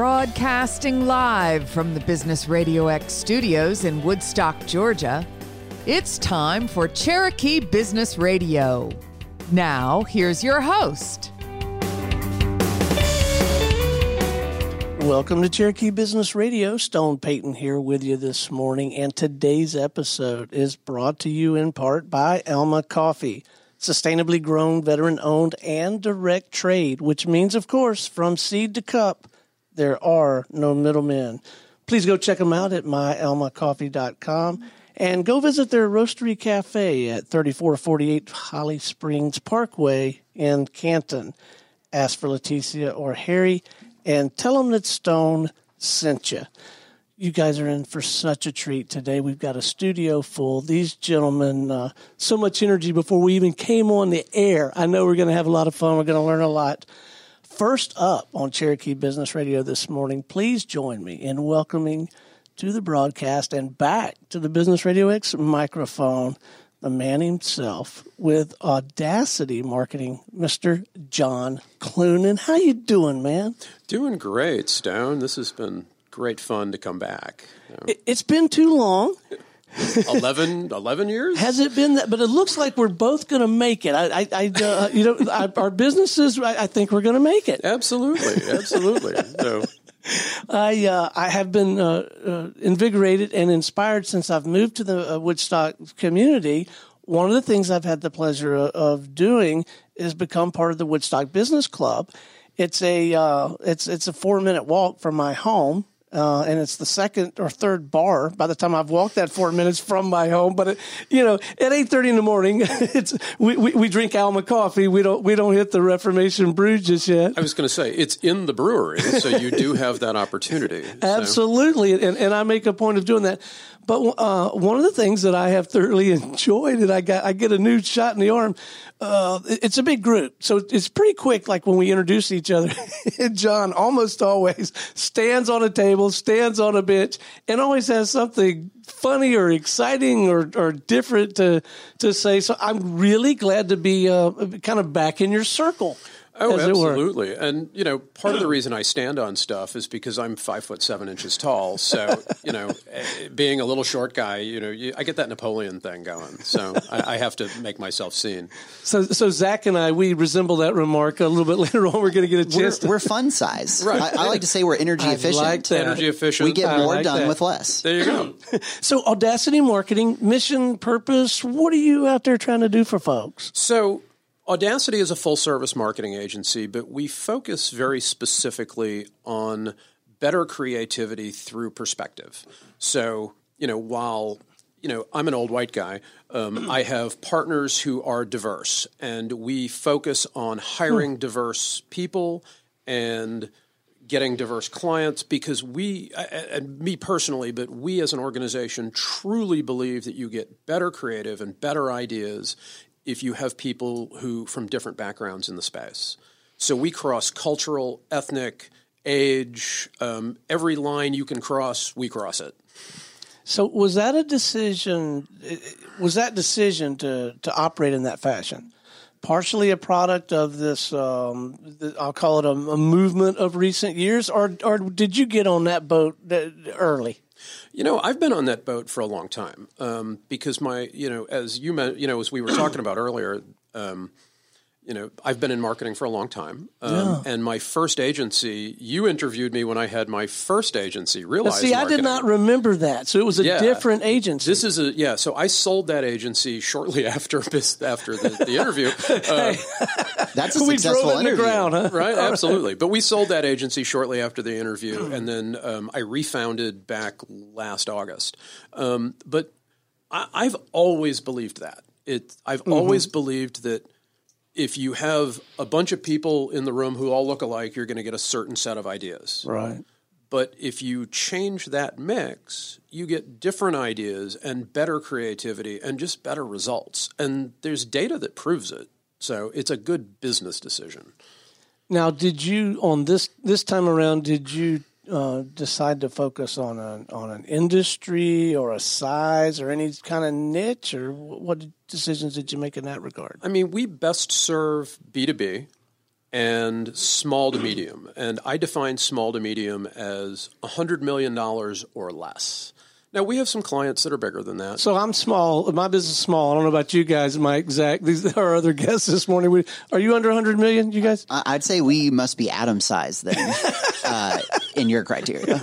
Broadcasting live from the Business Radio X studios in Woodstock, Georgia, it's time for Cherokee Business Radio. Now, here's your host. Welcome to Cherokee Business Radio. Stone Payton here with you this morning, and today's episode is brought to you in part by Alma Coffee, sustainably grown, veteran owned, and direct trade, which means, of course, from seed to cup, there are no middlemen. Please go check them out at myalmacoffee.com and go visit their roastery cafe at 3448 Holly Springs Parkway in Canton. Ask for Leticia or Harry and tell them that Stone sent you. You guys are in for such a treat today. We've got a studio full. These gentlemen, uh, so much energy before we even came on the air. I know we're going to have a lot of fun. We're going to learn a lot. First up on Cherokee Business Radio this morning, please join me in welcoming to the broadcast and back to the Business Radio X microphone the man himself with Audacity Marketing, Mr. John Clunan. How you doing, man? Doing great, Stone. This has been great fun to come back. It, has been too long. 11, 11 years has it been that but it looks like we're both going to make it i, I, I uh, you know I, our businesses I, I think we're going to make it absolutely absolutely so I uh, I have been uh, uh, invigorated and inspired since I've moved to the uh, Woodstock community. One of the things I've had the pleasure of doing is become part of the Woodstock Business Club. It's a uh, it's it's a four minute walk from my home. Uh, and it's the second or third bar by the time I've walked that four minutes from my home. But it, you know, at eight thirty in the morning, it's we, we, we, drink Alma coffee. We don't we don't hit the Reformation brew just yet. I was going to say it's in the brewery, so you do have that opportunity. Absolutely, and, and I make a point of doing that. But uh, one of the things that I have thoroughly enjoyed, and I got I get a new shot in the arm. Uh, it's a big group, so it's pretty quick. Like when we introduce each other, John almost always stands on a table, stands on a bench, and always has something funny or exciting or, or different to to say. So I'm really glad to be uh, kind of back in your circle. Oh, absolutely. And you know, part of the reason I stand on stuff is because I'm five foot seven inches tall. So you know, eh, being a little short guy, you know, you, I get that Napoleon thing going. So I, I, have to make myself seen. So, so Zach and I, we resemble that remark a little bit later on. We're going to get a chance. We're, we're fun size. Right. I, I, like to say we're energy I efficient. Like that. Energy efficient. We get more like done that. with less. There you go. so, Audacity Marketing, mission, purpose. What are you out there trying to do for folks? So Audacity is a full service marketing agency, but we focus very specifically on better creativity through perspective. So, you know, while you know, I'm an old white guy. Um, I have partners who are diverse, and we focus on hiring diverse people and getting diverse clients because we, and me personally, but we as an organization truly believe that you get better creative and better ideas if you have people who from different backgrounds in the space. So we cross cultural, ethnic, age, um, every line you can cross, we cross it. So was that a decision? Was that decision to to operate in that fashion? Partially a product of this, um, I'll call it a, a, movement of recent years, or or did you get on that boat early? You know, I've been on that boat for a long time um, because my, you know, as you you know, as we were talking about earlier, um, you know, I've been in marketing for a long time, um, yeah. and my first agency. You interviewed me when I had my first agency. Realize, see, marketing. I did not remember that, so it was a yeah. different agency. This is a yeah. So I sold that agency shortly after after the, the interview. Uh, That's a we successful interview, ground, huh? right? Absolutely. But we sold that agency shortly after the interview, and then um, I refounded back last August. Um, but I, have always believed that it. I've mm-hmm. always believed that if you have a bunch of people in the room who all look alike, you're going to get a certain set of ideas. Right. But if you change that mix, you get different ideas and better creativity and just better results. And there's data that proves it. So it's a good business decision. Now, did you on this this time around? Did you uh, decide to focus on an on an industry or a size or any kind of niche, or what decisions did you make in that regard? I mean, we best serve B two B. and small to medium. And I define small to medium as $100 million or less. Now, we have some clients that are bigger than that. So I'm small. My business is small. I don't know about you guys, Mike, Zach. These are our other guests this morning. We, are you under 100 million, you guys? I- I'd say we must be atom size then, uh, in your criteria.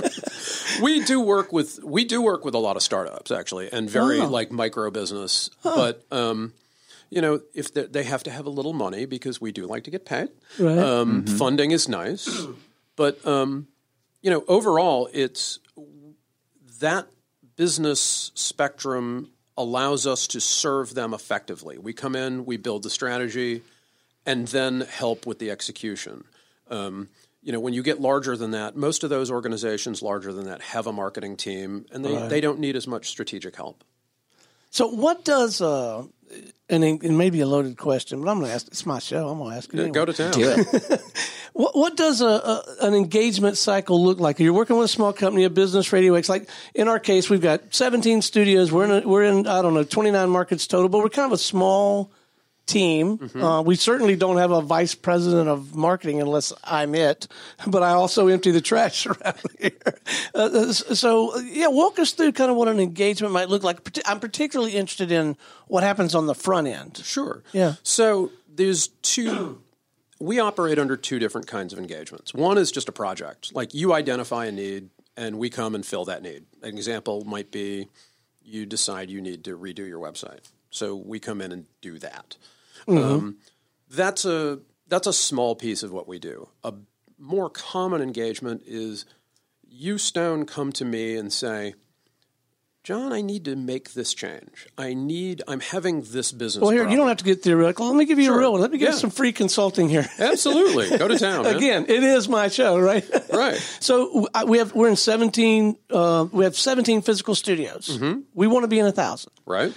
we do work with we do work with a lot of startups actually, and very Oh. like micro business. But um, you know, if they, they have to have a little money because we do like to get paid. Right. Um, Funding is nice, but um, you know, overall, it's that business spectrum allows us to serve them effectively. We come in, we build the strategy, and then help with the execution. Um, you know, when you get larger than that, most of those organizations larger than that have a marketing team, and they, they don't need as much strategic help. So what does uh, and it, it may be a loaded question, but I'm going to ask. It's my show. I'm going to ask it. Anyway. Go to town. Do it. What, what does a, a an engagement cycle look like? You're working with a small company, a business radio X. Like in our case, we've got 17 studios. We're in a, we're in I don't know 29 markets total, but we're kind of a small team. Uh, we certainly don't have a vice president of marketing unless I'm it, but I also empty the trash around here. Uh, so yeah, walk us through kind of what an engagement might look like. I'm particularly interested in what happens on the front end. Sure. Yeah. So there's two. We operate under two different kinds of engagements. One is just a project, like you identify a need, and we come and fill that need. An example might be you decide you need to redo your website, so we come in and do that. Um, that's a that's a small piece of what we do. A more common engagement is you Stone come to me and say, John, I need to make this change. I need. I'm having this business. Well, here problem. you don't have to get theoretical. Let me give you a real one. Let me give you Yeah. some free consulting here. Absolutely. Go to town. man. Again, it is my show, right? Right. So uh, we have we're in seventeen. Uh, we have seventeen physical studios. Mm-hmm. We want to be in a thousand. Right.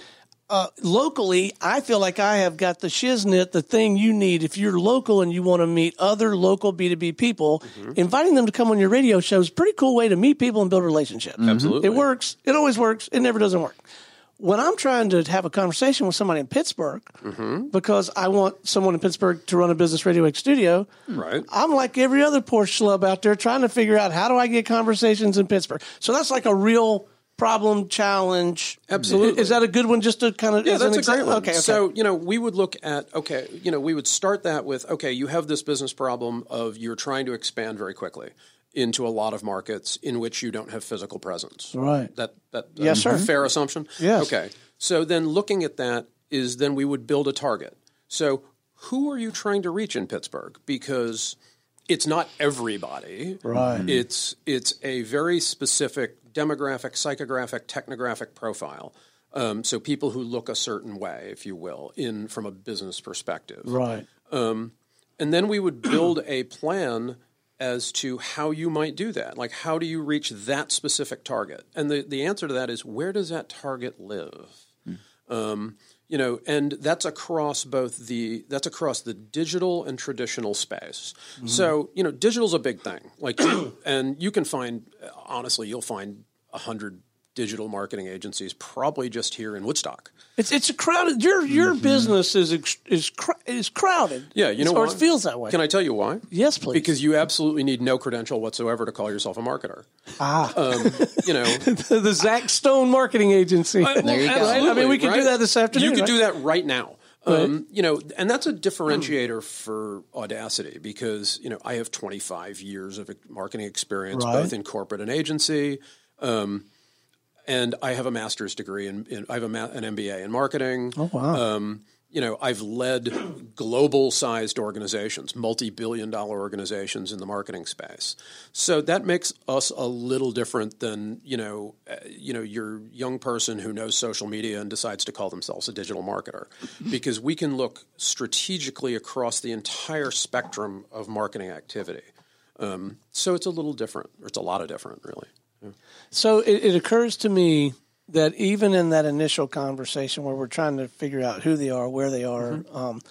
Locally, I feel like I have got the shiznit, the thing you need if you're local and you want to meet other local B two B people. Mm-hmm. Inviting them to come on your radio show is a pretty cool way to meet people and build relationships. Absolutely. it works. It always works. It never doesn't work. When I'm trying to have a conversation with somebody in Pittsburgh, Mm-hmm. because I want someone in Pittsburgh to run a business radio X studio, Right. I'm like every other poor schlub out there trying to figure out how do I get conversations in Pittsburgh. So that's like a real problem challenge. Absolutely. Is that a good one? Just to kind of Yeah, as an that's a great one. Okay, okay. So, you know, we would look at, okay, you know, we would start that with, okay, you have this business problem of you're trying to expand very quickly into a lot of markets in which you don't have physical presence. Right. That, that, Yes, that's sir. a fair assumption? Yes. Okay. So then looking at that is then we would build a target. So who are you trying to reach in Pittsburgh? Because it's not everybody. Right. It's it's a very specific demographic, psychographic, technographic profile. Um, so people who look a certain way, if you will, in from a business perspective. right. And then we would build a plan as to how you might do that. Like, how do you reach that specific target? And the, the answer to that is where does that target live? Um, you know, and that's across both the that's across the digital and traditional space. Mm-hmm. So, you know, digital's a big thing. Like, and you can find honestly, you'll find a hundred digital marketing agencies probably just here in Woodstock. It's it's a crowded. Your your business is is is crowded. Mm-hmm. Yeah, you know or why? it feels that way. Can I tell you why? Yes, please. Because you absolutely need no credential whatsoever to call yourself a marketer. ah, Um, you know, the Zach Stone Marketing Agency. There you go. absolutely, I mean, we could do that this afternoon, You could right? do that right now. Um, you know, and that's a differentiator for Audacity because you know I have 25 years of marketing experience, Right. both in corporate and agency, um, and I have a master's degree in, in I have a ma- an MBA in marketing. Oh wow. Um, you know, I've led global sized organizations, multi billion dollar organizations in the marketing space. So that makes us a little different than, you know, uh, you know, your young person who knows social media and decides to call themselves a digital marketer because we can look strategically across the entire spectrum of marketing activity. Um, so it's a little different, or it's a lot of different, really. So it, it occurs to me that even in that initial conversation where we're trying to figure out who they are, where they are, Mm-hmm. um,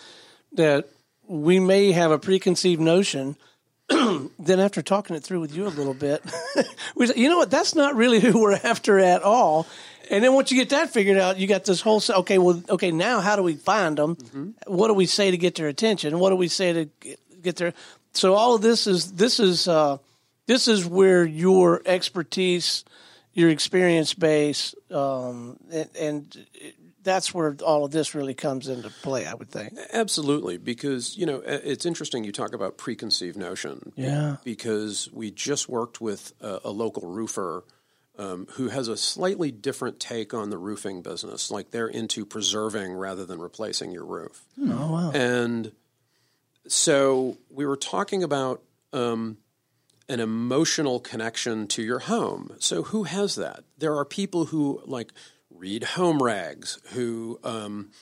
that we may have a preconceived notion. then after talking it through with you a little bit, we say, you know what? That's not really who we're after at all. And then once you get that figured out, you got this whole. se- Okay, well, okay, now how do we find them? Mm-hmm. What do we say to get their attention? What do we say to get, get there. So all of this is this is uh, this is where your expertise, your experience base, um, and, and that's where all of this really comes into play. I would think. Absolutely, because you know it's interesting. You talk about preconceived notion. Yeah. Because we just worked with a, a local roofer. Um, who has a slightly different take on the roofing business? Like they're into preserving rather than replacing your roof. Oh wow! And so we were talking about um, an emotional connection to your home. So who has that? There are people who like read home rags, who um,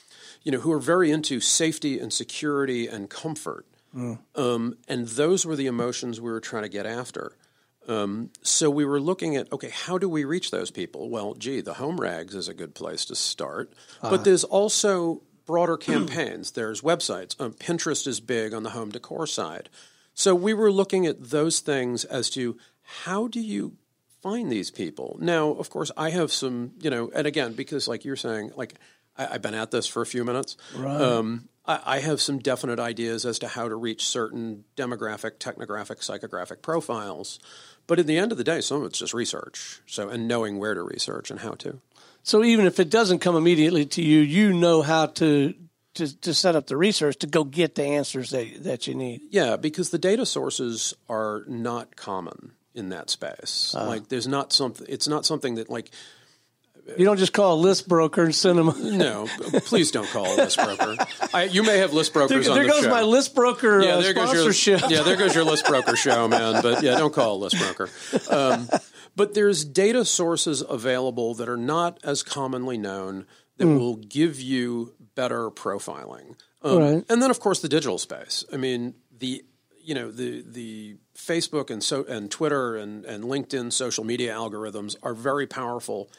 you know, who are very into safety and security and comfort. Mm. Um, and those were the emotions we were trying to get after. Um, so we were looking at okay, how do we reach those people? Well, gee, the home rags is a good place to start, but there's also broader campaigns. There's websites. Um, Pinterest is big on the home decor side. So we were looking at those things as to how do you find these people. Now, of course, I have some, you know, and again, because like you're saying, like I, have been at this for a few minutes. Right. Um, I, I have some definite ideas as to how to reach certain demographic, technographic, psychographic profiles. But at the end of the day, some of it's just research. So, and knowing where to research and how to. So even if it doesn't come immediately to you, you know how to to, to set up the research to go get the answers that that you need. Yeah, because the data sources are not common in that space. Like, there's not something. It's not something that like. You don't just call a list broker and send them. No, please don't call a list broker. I, you may have list brokers There, on there goes my list broker yeah, uh, there goes your sponsorship. yeah, there goes your list broker show, man. But yeah, don't call a list broker. Um, but there's data sources available that are not as commonly known that Hmm. will give you better profiling. Um, Right. And then, of course, the digital space. I mean, the you know the the Facebook and so and Twitter and and LinkedIn social media algorithms are very powerful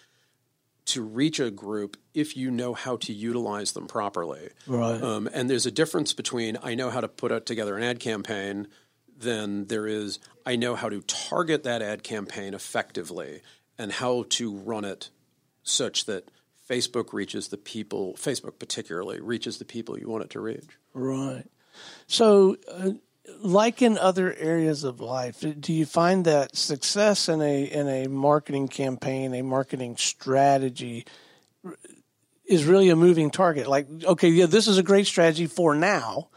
to reach a group if you know how to utilize them properly. Right. Um, and there's a difference between I know how to put out together an ad campaign than there is I know how to target that ad campaign effectively and how to run it such that Facebook reaches the people, Facebook particularly, reaches the people you want it to reach. Right. So, uh, like in other areas of life, do you find that success in a in a marketing campaign, a marketing strategy, is really a moving target? Like, okay, yeah, this is a great strategy for now,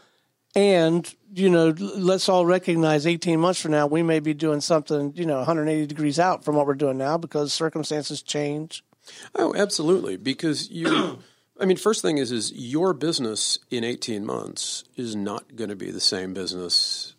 and you know, let's all recognize 18 months from now we may be doing something, you know, 180 degrees out from what we're doing now because circumstances change. Oh, absolutely. Because you, I mean, first thing is, is your business in 18 months is not going to be the same business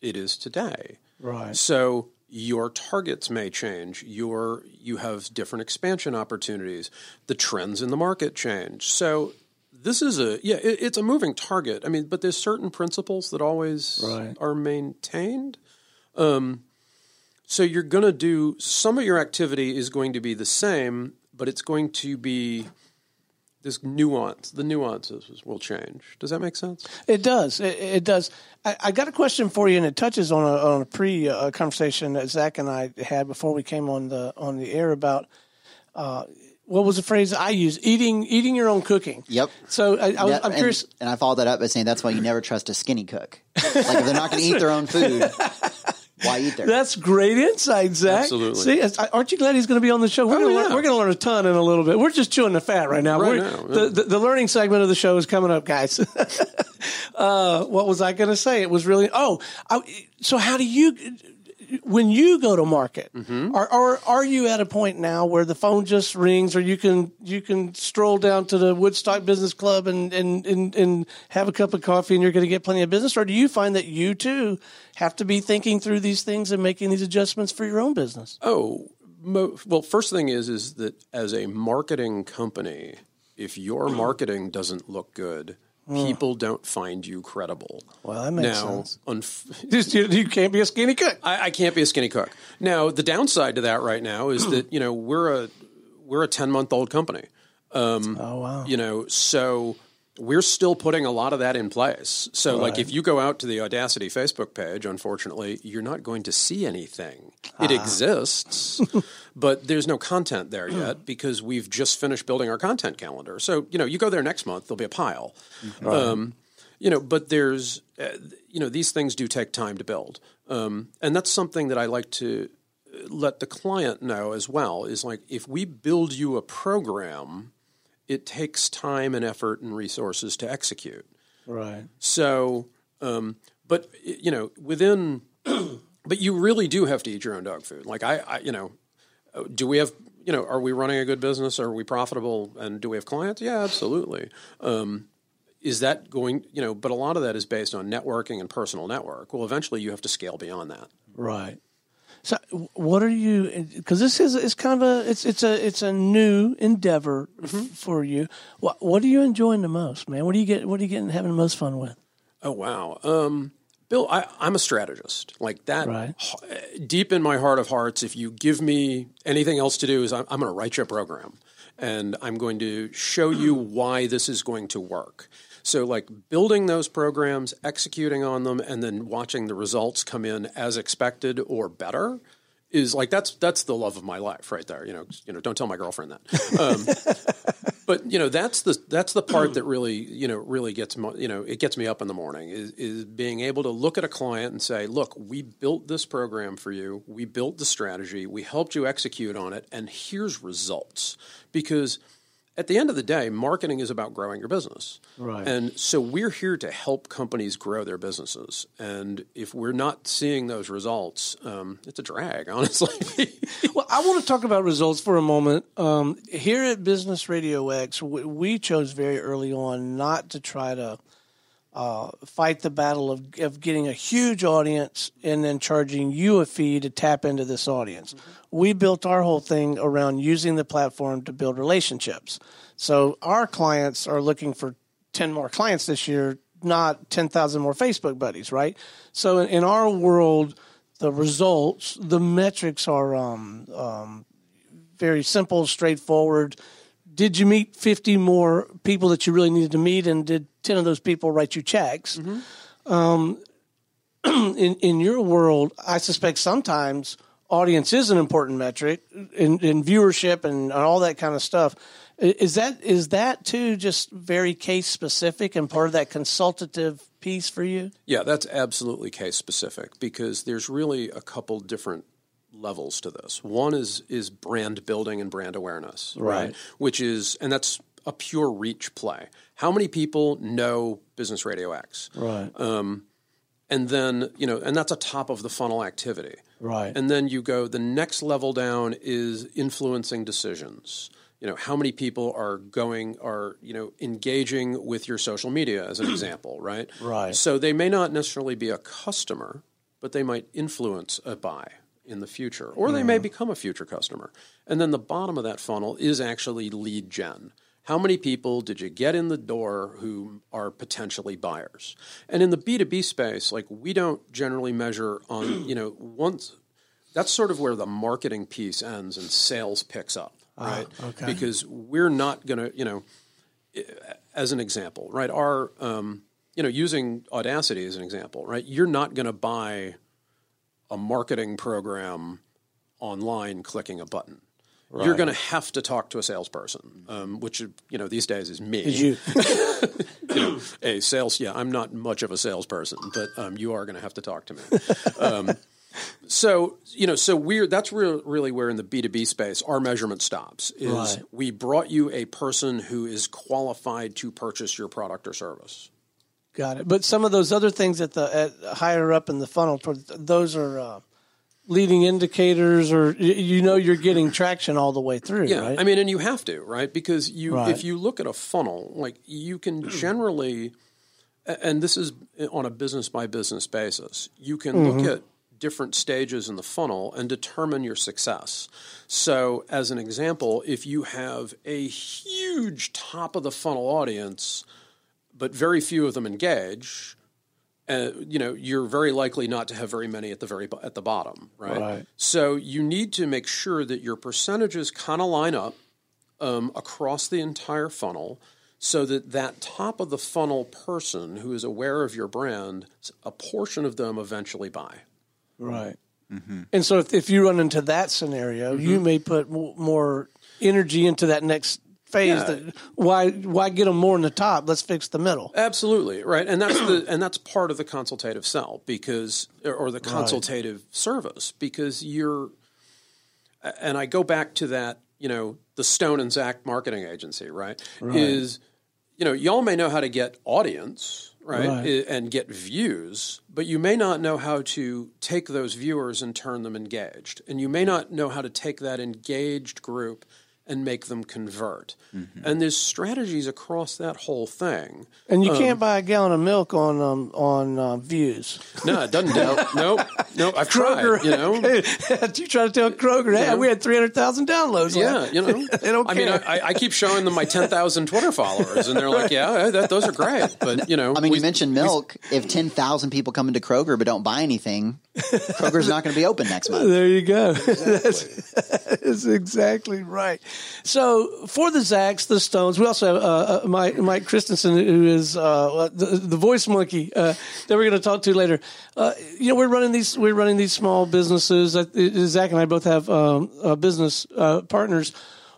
it is today. Right. So your targets may change. Your you have different expansion opportunities. The trends in the market change. So this is a yeah, it, it's a moving target. I mean, but there's certain principles that always Right. are maintained. Um, so you're going to do some of your activity is going to be the same, but it's going to be this nuance. The nuances will change. Does that make sense? It does. It, it does. I, I got a question for you, and it touches on a, on a pre uh, conversation that Zach and I had before we came on the on the air about uh, what was the phrase I used? Eating eating your own cooking. Yep. So I, I was, Yeah, I'm and, curious. and I followed that up by saying that's why you never trust a skinny cook. Like if they're not going to eat their own food, why eat their? That's great insight, Zach. Absolutely. See, it's- aren't you glad he's going to be on the show? We're Oh, going yeah. to to learn a ton in a little bit. We're just chewing the fat right now. Right We're- now, yeah. the, the the learning segment of the show is coming up, guys. uh, what was I going to say? It was really oh. I, so how do you? When you go to market, Mm-hmm. are, are are you at a point now where the phone just rings, or you can you can stroll down to the Woodstock Business Club and and and, and have a cup of coffee, and you're going to get plenty of business, or do you find that you too have to be thinking through these things and making these adjustments for your own business? Oh, mo- well, first thing is is that as a marketing company, if your marketing doesn't look good, people don't find you credible. Well, that makes now, sense. unf- you, you can't be a skinny cook. I, I can't be a skinny cook. Now, the downside to that right now is that you know we're a we're a ten month old company. Um, Oh wow! You know, so we're still putting a lot of that in place. So, like, if you go out to the Audacity Facebook page, unfortunately, you're not going to see anything. It exists, but there's no content there yet because we've just finished building our content calendar. So, you know, you go there next month, there'll be a pile. Um, you know, but there's, uh, you know, these things do take time to build, um, and that's something that I like to let the client know as well. Is like if we build you a program, it takes time and effort and resources to execute. Right. So, um, but you know, within, but you really do have to eat your own dog food. Like I, I, you know, do we have, you know, are we running a good business? Are we profitable? And do we have clients? Yeah, absolutely. Um, is that going, you know, but a lot of that is based on networking and personal network. Well, eventually you have to scale beyond that. Right. So, what are you? Because this is it's kind of a it's it's a it's a new endeavor f- for you. What what are you enjoying the most, man? What do you get? What are you getting having the most fun with? Oh wow, um, Bill, I, I'm a strategist. Like that, Right. deep in my heart of hearts. If you give me anything else to do, is I'm, I'm going to write you a program, and I'm going to show you why this is going to work. So, like building those programs, executing on them, and then watching the results come in as expected or better is like that's that's the love of my life right there. You know, you know, don't tell my girlfriend that. Um, but you know, that's the that's the part that really you know really gets mo- you know it gets me up in the morning is is being able to look at a client and say, look, we built this program for you, we built the strategy, we helped you execute on it, and here's results because. At the end of the day, marketing is about growing your business. Right. And so we're here to help companies grow their businesses. And if we're not seeing those results, um, it's a drag, honestly. Well, I want to talk about results for a moment. Um, here at Business Radio X, we, we chose very early on not to try to uh, fight the battle of, of getting a huge audience and then charging you a fee to tap into this audience. We built our whole thing around using the platform to build relationships. So our clients are looking for 10 more clients this year, not 10,000 more Facebook buddies, right? So in, in our world, the results, the metrics are um, um, very simple, straightforward. Did you meet 50 more people that you really needed to meet, and did 10 of those people write you checks? Um, in, in your world, I suspect sometimes audience is an important metric in, in viewership and, and all that kind of stuff. Is that is that too just very case specific and part of that consultative piece for you? Yeah, that's absolutely case specific because there's really a couple different levels to this. One is is brand building and brand awareness, Right. Which is and that's a pure reach play. How many people know Business Radio X? Right. Um, and then, you know, and that's a top of the funnel activity. Right. And then you go the next level down is influencing decisions. You know, how many people are going are, you know, engaging with your social media as an example, right? Right. So they may not necessarily be a customer, but they might influence a buy in the future or they may become a future customer. And then the bottom of that funnel is actually lead gen. How many people did you get in the door who are potentially buyers? And in the B2B space, like we don't generally measure on, you know, once that's sort of where the marketing piece ends and sales picks up, right? okay. Because we're not going to, you know, as an example, right? Our, um, you know, using Audacity as an example, right? You're not going to buy a marketing program online clicking a button. You're going to have to talk to a salesperson, um, which you know these days is me. Is you a sales, yeah, I'm not much of a salesperson, but um, you are going to have to talk to me. um, so you know, so we're that's re- really where in the B two B space our measurement stops. Is Right. we brought you a person who is qualified to purchase your product or service. Got it? But some of those other things at the at higher up in the funnel, those are uh, leading indicators, or you know you're getting traction all the way through, Yeah, right? I mean, and you have to, right? Because you, Right. if you look at a funnel, like you can generally, and this is on a business by business basis, you can look at different stages in the funnel and determine your success. So, as an example, if you have a huge top of the funnel audience, but very few of them engage, uh, you know, you're very likely not to have very many at the very bo- at the bottom, right? Right. So you need to make sure that your percentages kind of line up um, across the entire funnel, so that that top of the funnel person who is aware of your brand, a portion of them eventually buy. Right. And so if, if you run into that scenario, you may put more energy into that next phase. Yeah. That why why get them more in the top? Let's fix the middle. Absolutely right, and that's the and that's part of the consultative sell because or the consultative service because you're, and I go back to that you know the Stone and Zach marketing agency right, is you know y'all may know how to get audience right, Right. and get views, but you may not know how to take those viewers and turn them engaged, and you may not know how to take that engaged group and make them convert. And there's strategies across that whole thing. And you can't buy a gallon of milk on um, on uh, views. No, it doesn't. Nope, no, nope. I've Kroger, tried. You know. you try to tell Kroger, hey, Yeah. we had three hundred thousand downloads. Yeah, last- you know. they don't I mean. I, I keep showing them my ten thousand Twitter followers, and they're like, "Yeah, that, those are great." But you know, I mean, we- you mentioned milk. If 10,000 people come into Kroger but don't buy anything, Kroger's not going to be open next month. There you go. That's, that's exactly right. So for the Zacks, the Stones, we also have uh, uh, Mike, Mike Christensen, who is uh, the, the voice monkey uh, that we're going to talk to later. Uh, you know, we're running these we're running these small businesses. Uh, Zach and I both have um, uh, business uh, partners.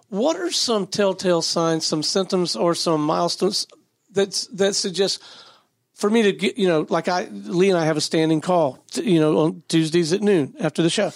What are some telltale signs, some symptoms, or some milestones that's that suggest for me to get, you know, like I, Lee and I have a standing call, you know, on Tuesdays at noon after the show.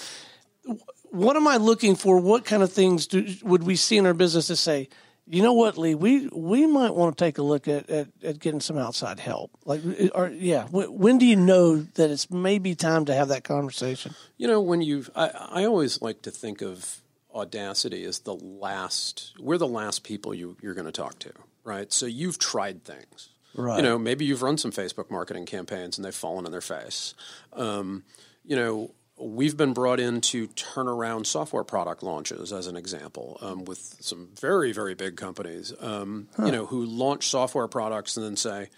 What am I looking for? What kind of things do, would we see in our business to say, you know what, Lee, we, we might want to take a look at, at, at getting some outside help. Like, uh, or, yeah, when, when do you know that it's maybe time to have that conversation? you know, when you've, I, I always like to think of Audacity as the last. We're the last people you you're going to talk to, right? So you've tried things. Right. You know, maybe you've run some Facebook marketing campaigns and they've fallen on their face. Um, you know, we've been brought in to turn around software product launches, as an example, um, with some very, very big companies, um, you know, who launch software products and then say,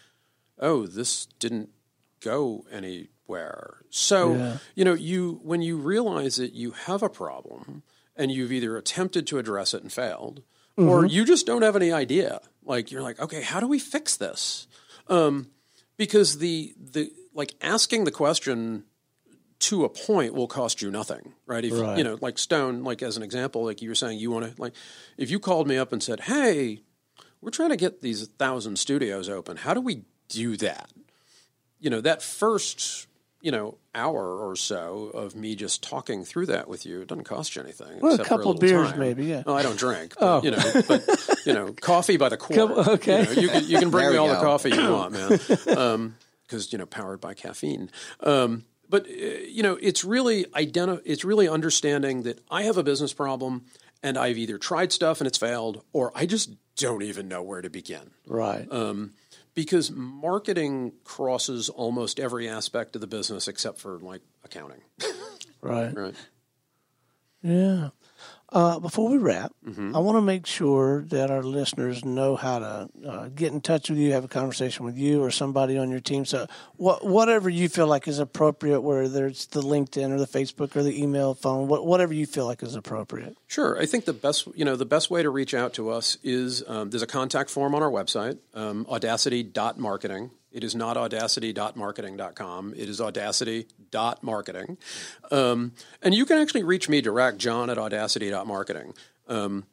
oh, this didn't go anywhere. So, you know, you when you realize that you have a problem and you've either attempted to address it and failed, or you just don't have any idea. Like you're like, okay, how do we fix this? Um, because the the like asking the question to a point will cost you nothing, right? If Right. you know, like Stone, like as an example, like you were saying, you want to like, if you called me up and said, "Hey, we're trying to get these thousand studios open. How do we do that?" You know, that first you know hour or so of me just talking through that with you it doesn't cost you anything. Well, a except for couple little beers time. maybe, yeah. No, I don't drink. But, You know, but you know, coffee by the quart. Couple- okay. You, know, you can you can bring There me we all the coffee you want, man. Because you know, powered by caffeine. Um, but uh, you know, it's really identi- It's really understanding that I have a business problem, and I've either tried stuff and it's failed, or I just don't even know where to begin Right. Because marketing crosses almost every aspect of the business except for like accounting. right. Right. Yeah. Uh, before we wrap, Mm-hmm. I want to make sure that our listeners know how to uh, get in touch with you, have a conversation with you, or somebody on your team. So, what, whatever you feel like is appropriate, whether it's the LinkedIn or the Facebook or the email, phone, what, whatever you feel like is appropriate. Sure. I think the best, you know, the best way to reach out to us is um, there's a contact form on our website, um, audacity.marketing. It is not audacity.marketing.com. It is audacity.marketing. Um, and you can actually reach me direct, John at audacity.marketing. Um,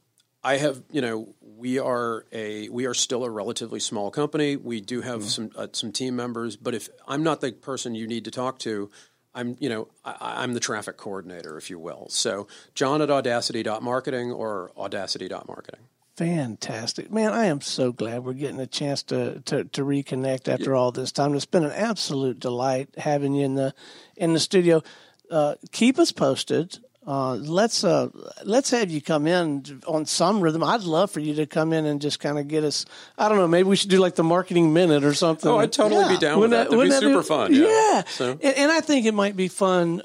I have, you know, we are a we are still a relatively small company. We do have some uh, some team members, but if I'm not the person you need to talk to, I'm, you know, I, I'm the traffic coordinator, if you will. So John at audacity.marketing or audacity.marketing. Fantastic. Man, I am so glad we're getting a chance to, to, to reconnect after all this time. It's been an absolute delight having you in the in the studio. Uh, keep us posted. Uh, let's uh, let's have you come in on some rhythm. I'd love for you to come in and just kind of get us. I don't know. Maybe we should do like the marketing minute or something. Oh, I'd totally Yeah. be down with that. That'd be wouldn't super fun. Yeah. Yeah. So, And, and I think it might be fun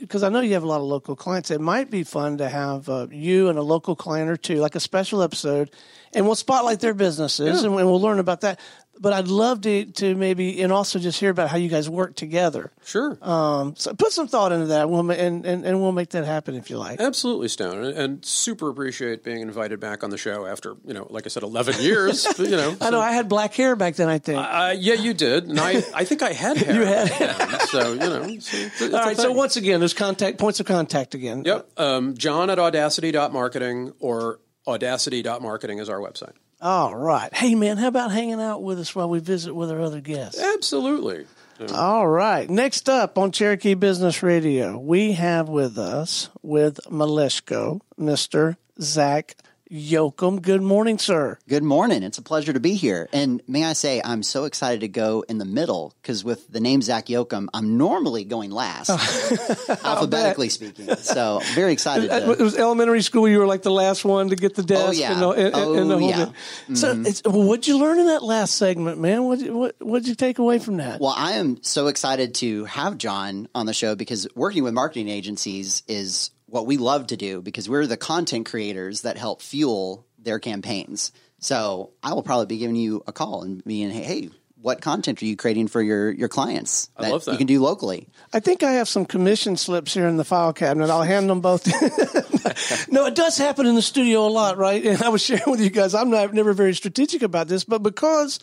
because I know you have a lot of local clients. It might be fun to have uh, you and a local client or two, like a special episode, and we'll spotlight their businesses and, and we'll learn about that. But I'd love to to maybe and also just hear about how you guys work together. sure. Um, so put some thought into that, we'll and, and and we'll make that happen if you like. Absolutely, Stone, and, and super appreciate being invited back on the show after you know, like I said, eleven years. you know, I know I had black hair back then. I think. Uh, yeah, you did, and I, I think I had hair. you had so you know. So it's, it's All right. So once again, there's contact points of contact again. Yep. Um, John at audacity.marketing or Audacity.marketing is our website. All right. Hey, man, how about hanging out with us while we visit with our other guests? Absolutely. All right. Next up on Cherokee Business Radio, we have with us with Maleshko, Mr. Zach Yoakum. Good morning, sir. Good morning. It's a pleasure to be here. And may I say, I'm so excited to go in the middle because with the name Zach Yoakum, I'm normally going last, alphabetically speaking. So very excited. Uh, to, It was elementary school. You were like the last one to get the desk. Oh, yeah. And and, Oh, and the oh, whole yeah. bit. So, mm-hmm. it's, what'd you learn in that last segment, man? What what what'd you take away from that? well, I am so excited to have John on the show because working with marketing agencies is what we love to do because we're the content creators that help fuel their campaigns. So I will probably be giving you a call and being, hey, hey what content are you creating for your, your clients I love that. you can do locally? I think I have some commission slips here in the file cabinet. I'll hand them both. no, it does happen in the studio a lot, right? And I was sharing with you guys, I'm not never very strategic about this, but because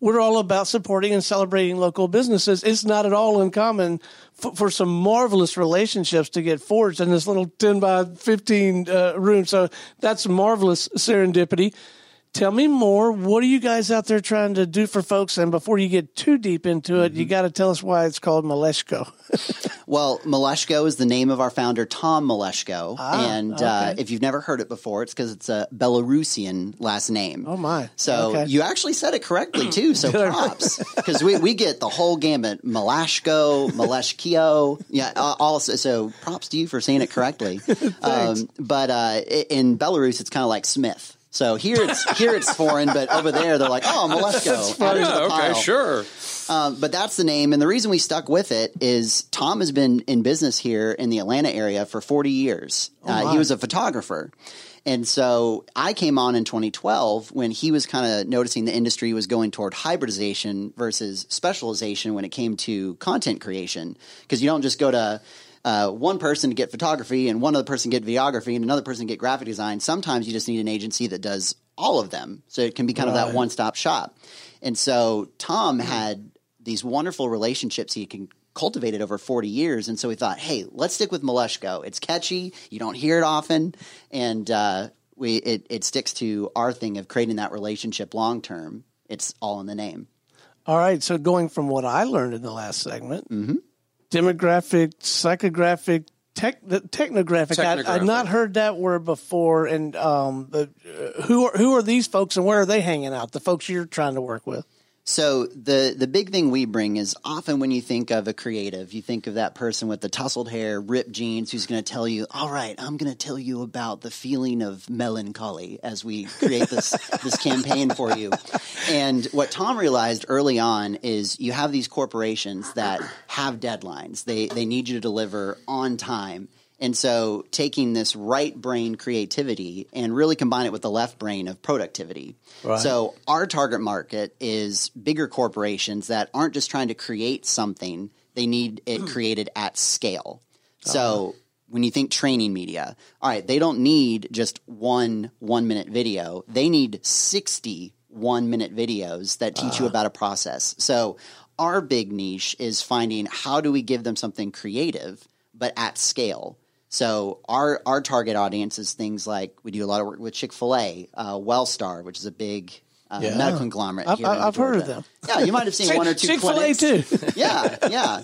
we're all about supporting and celebrating local businesses, it's not at all uncommon for, for some marvelous relationships to get forged in this little 10 by 15 uh, room. So that's marvelous serendipity. Tell me more. What are you guys out there trying to do for folks? And before you get too deep into it, you got to tell us why it's called Maleshko. Well, Maleshko is the name of our founder, Tom Maleshko. and uh, Ah, if you've never heard it before, it's because it's a Belarusian last name. Oh, my. So Okay. you actually said it correctly too. So props because we, we get the whole gamut: Malashko, Maleshkio. Yeah, uh, also so props to you for saying it correctly. um, but uh, in Belarus, it's kind of like Smith. So here it's here it's foreign, but over there they're like, oh, Maleshko. add it to Yeah, okay, sure. Um, but that's the name, and the reason we stuck with it is Tom has been in business here in the Atlanta area for 40 years. uh, he was a photographer. And so I came on in 2012 when he was kind of noticing the industry was going toward hybridization versus specialization when it came to content creation. Because you don't just go to uh, one person to get photography and one other person get videography and another person get graphic design. Sometimes you just need an agency that does all of them. So it can be kind of that one stop shop. And so Tom had these wonderful relationships he can cultivated over 40 years. And so we thought, hey, let's stick with Maleshko. It's catchy. You don't hear it often. And uh, we it, it sticks to our thing of creating that relationship long term. It's all in the name. All right. So going from what I learned in the last segment, Mm-hmm. Demographic, psychographic, tech, the technographic. I, I'd not heard that word before. And um, but, uh, who are who are these folks, and where are they hanging out? The folks you're trying to work with. So the the big thing we bring is often when you think of a creative, you think of that person with the tousled hair, ripped jeans, who's going to tell you, "All right, I'm going to tell you about the feeling of melancholy as we create this this campaign for you." And what Tom realized early on is you have these corporations that have deadlines; they they need you to deliver on time. And so, taking this right brain creativity and really combine it with the left brain of productivity. So, our target market is bigger corporations that aren't just trying to create something, they need it created at scale. Uh-huh. So, when you think training media, all right, they don't need just one one minute video, they need 60 one minute videos that teach you uh-huh. about a process. So, our big niche is finding how do we give them something creative but at scale. So our our target audience is things like we do a lot of work with Chick Fil A, uh, Wellstar, which is a big uh, Yeah. medical conglomerate. I've- I've heard of them. Yeah, you might have seen one or two Chick-fil-A too. yeah, yeah.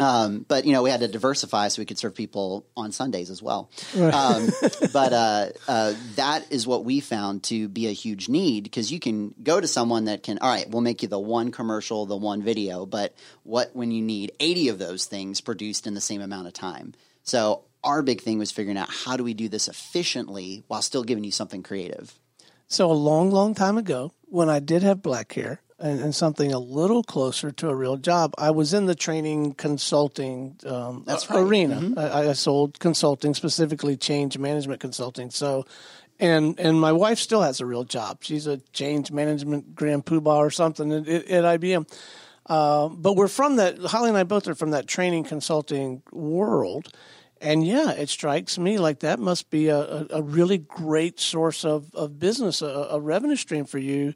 Um, but you know, we had to diversify so we could serve people on Sundays as well. Um, but uh, uh, that is what we found to be a huge need because you can go to someone that can. All right, we'll make you the one commercial, the one video. But what when you need eighty of those things produced in the same amount of time? So our big thing was figuring out how do we do this efficiently while still giving you something creative. So a long, long time ago, when I did have black hair and, and something a little closer to a real job, I was in the training consulting um, right. arena. I, I sold consulting, specifically change management consulting. So, and and my wife still has a real job. She's a change management grand poobah or something at, at IBM. Uh, but we're from that. Holly and I both are from that training consulting world. And yeah, it strikes me like that must be a, a, really great source of, of business, a, a revenue stream for you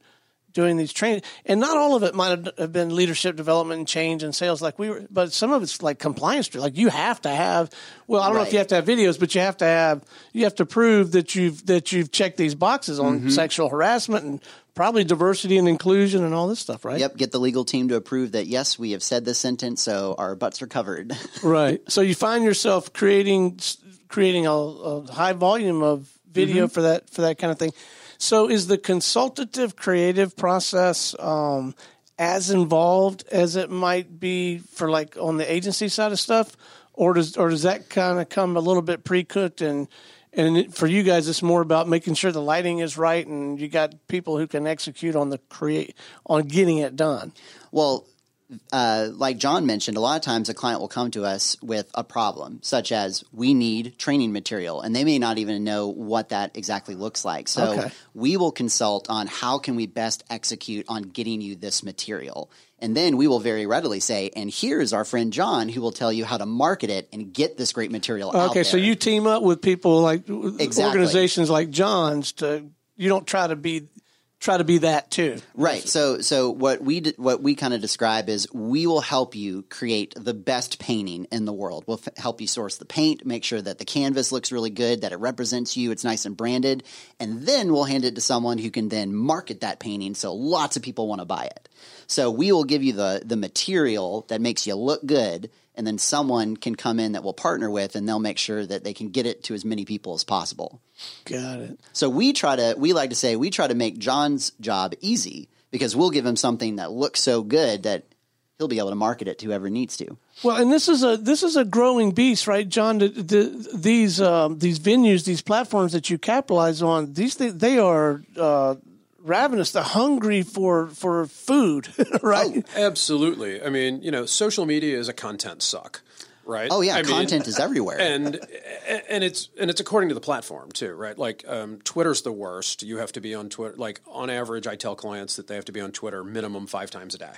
doing these training, and not all of it might have been leadership development and change and sales like we were, but some of it's like compliance. Like you have to have. Well, I don't know if you have to have videos, but you have to have. You have to prove that you've that you've checked these boxes on Mm-hmm. sexual harassment and probably diversity and inclusion and all this stuff, right? Yep, get the legal team to approve that yes, we have said this sentence, so our butts are covered. Right. So you find yourself creating creating a, a high volume of video for that for that kind of thing. So is the consultative creative process um, as involved as it might be for like on the agency side of stuff, or does or does that kind of come a little bit pre cooked and and for you guys it's more about making sure the lighting is right and you got people who can execute on the create on getting it done. Well, uh, like John mentioned, a lot of times a client will come to us with a problem, such as we need training material, and they may not even know what that exactly looks like. So Okay. we will consult on how can we best execute on getting you this material. And then we will very readily say, and here's our friend John who will tell you how to market it and get this great material out Okay, so you team up with people like Exactly. organizations like John's to you don't try to be try to be that too. Right. So, so what we d- what we kind of describe is we will help you create the best painting in the world. We'll f- help you source the paint, make sure that the canvas looks really good, that it represents you, it's nice and branded, and then we'll hand it to someone who can then market that painting so lots of people want to buy it. So we will give you the the material that makes you look good, and then someone can come in that we'll partner with, and they'll make sure that they can get it to as many people as possible. Got it. So we try to we like to say we try to make John's job easy because we'll give him something that looks so good that he'll be able to market it to whoever needs to. Well, and this is a this is a growing beast, right, John? The, the, these um, these venues, these platforms that you capitalize on, these thi- they are uh, ravenous. They're hungry for for food, right? Absolutely. I mean, you know, social media is a content suck, right? Oh yeah, I mean, content is everywhere. and and it's and it's according to the platform too, right? Like um, Twitter's the worst. You have to be on Twitter. Like on average, I tell clients that they have to be on Twitter minimum five times a day.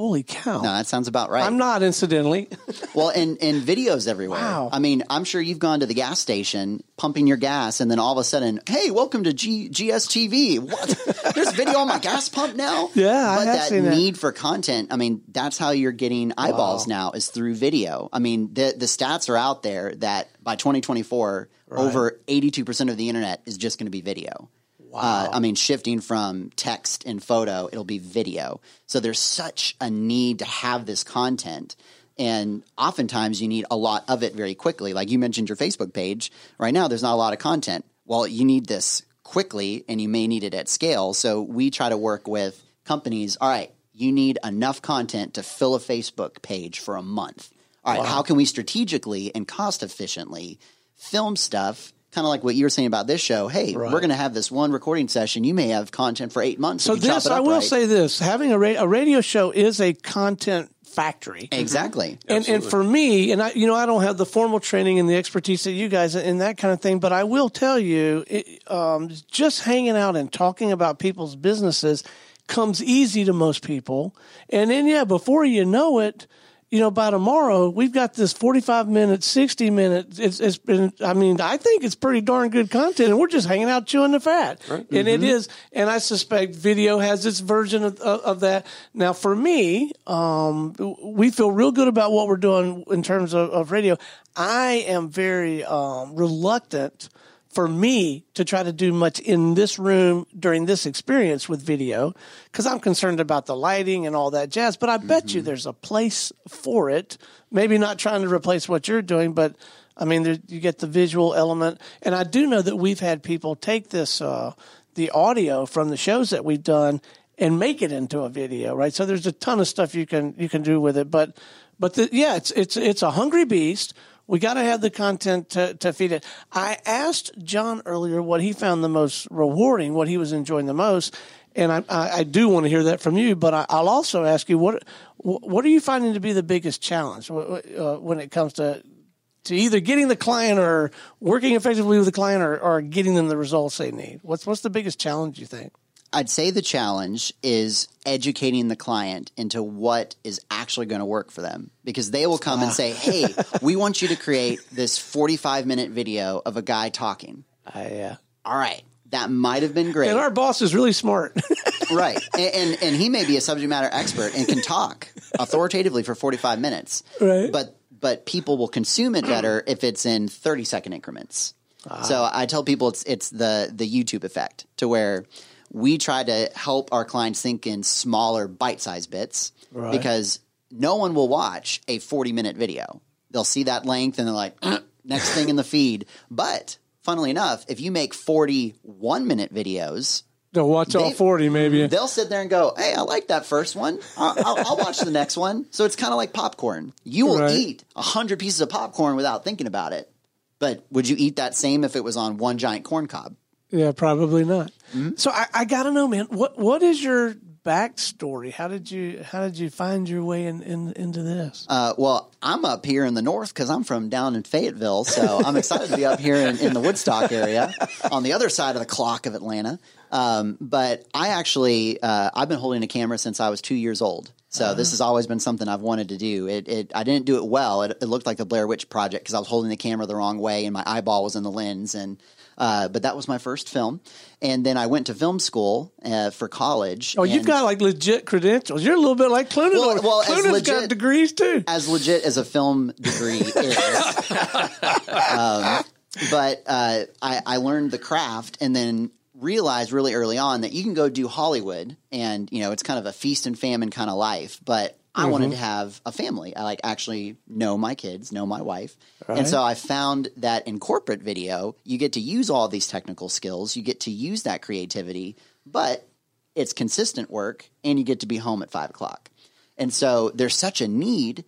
Holy cow! no, that sounds about right. I'm not, incidentally. well, and and videos everywhere. Wow. I mean, I'm sure you've gone to the gas station pumping your gas, and then all of a sudden, hey, welcome to G- GSTV. What? There's video on my gas pump now. Yeah, I but that seen that. need for content. I mean, that's how you're getting eyeballs now is through video. I mean, the the stats are out there that by 2024, over 82 percent of the internet is just going to be video. Uh, I mean, shifting from text and photo, it'll be video. So there's such a need to have this content. And oftentimes you need a lot of it very quickly. Like you mentioned your Facebook page. Right now, there's not a lot of content. Well, you need this quickly and you may need it at scale. So we try to work with companies. All right, you need enough content to fill a Facebook page for a month. All right, how can we strategically and cost efficiently film stuff? Kind of like what you were saying about this show. Hey, we're going to have this one recording session. You may have content for eight months. So this, I will right. say this: having a, ra- a radio show is a content factory. exactly. And, and for me, and I, you know, I don't have the formal training and the expertise that you guys in that kind of thing, but I will tell you, it, um, just hanging out and talking about people's businesses comes easy to most people. And then, yeah, before you know it, you know, by tomorrow, we've got this 45 minute, 60 minute. It's, it's been, I mean, I think it's pretty darn good content and we're just hanging out chewing the fat. And it is. And I suspect video has its version of, of, of that. Now, for me, um, we feel real good about what we're doing in terms of, of radio. I am very, um, reluctant for me to try to do much in this room during this experience with video because I'm concerned about the lighting and all that jazz. But I bet you there's a place for it. Maybe not trying to replace what you're doing, but I mean, there, you get the visual element. And I do know that we've had people take this, uh, the audio from the shows that we've done and make it into a video, right? So there's a ton of stuff you can you can do with it, but but the, yeah, it's it's it's a hungry beast. We got to have the content to, to feed it. I asked John earlier what he found the most rewarding, what he was enjoying the most, and I, I, I do want to hear that from you. But I, I'll also ask you what what are you finding to be the biggest challenge uh, when it comes to to either getting the client or working effectively with the client or, or getting them the results they need? What's what's the biggest challenge you think? I'd say the challenge is educating the client into what is actually going to work for them because they will come and say, Hey, we want you to create this 45 minute video of a guy talking. Uh, All right. That might have been great. and our boss is really smart. right. And, and and he may be a subject matter expert and can talk authoritatively for 45 minutes. Right. But but people will consume it better if it's in 30 second increments. So I tell people it's it's the the YouTube effect to where we try to help our clients think in smaller bite-sized bits Right. because no one will watch a 40 minute video. They'll see that length and they're like, "Uh, next thing in the feed. But funnily enough, if you make 41 minute videos, They'll watch all They- 40 maybe. they'll sit there and go, "Hey, I like that first one. I'll, I'll, I'll watch the next one." So it's kind of like popcorn. You will Right. eat a hundred pieces of popcorn without thinking about it. But would you eat that same if it was on one giant corn cob? Yeah, probably not. Mm-hmm. So I, I got to know, man. What what is your backstory? How did you how did you find your way in, in into this? Uh, well, I'm up here in the north because I'm from down in Fayetteville, so I'm excited to be up here in, in the Woodstock area, on the other side of the clock of Atlanta. Um, but I actually, uh, I've been holding a camera since I was two years old. So this has always been something I've wanted to do. It, it I didn't do it well. It, it looked like the Blair Witch Project because I was holding the camera the wrong way and my eyeball was in the lens. And uh, but that was my first film, and then I went to film school uh, for college. Oh, you've got like legit credentials. You're a little bit like Clooney. Well- well, as Clooney's got degrees too. as legit as a film degree is. um, but uh, I, I learned the craft and then realized really early on that you can go do Hollywood and you know it's kind of a feast and famine kind of life. But I wanted mm-hmm. to have a family. I like actually know my kids, know my wife, and so I found that in corporate video you get to use all these technical skills, you get to use that creativity, but it's consistent work and you get to be home at five o'clock. And so there's such a need,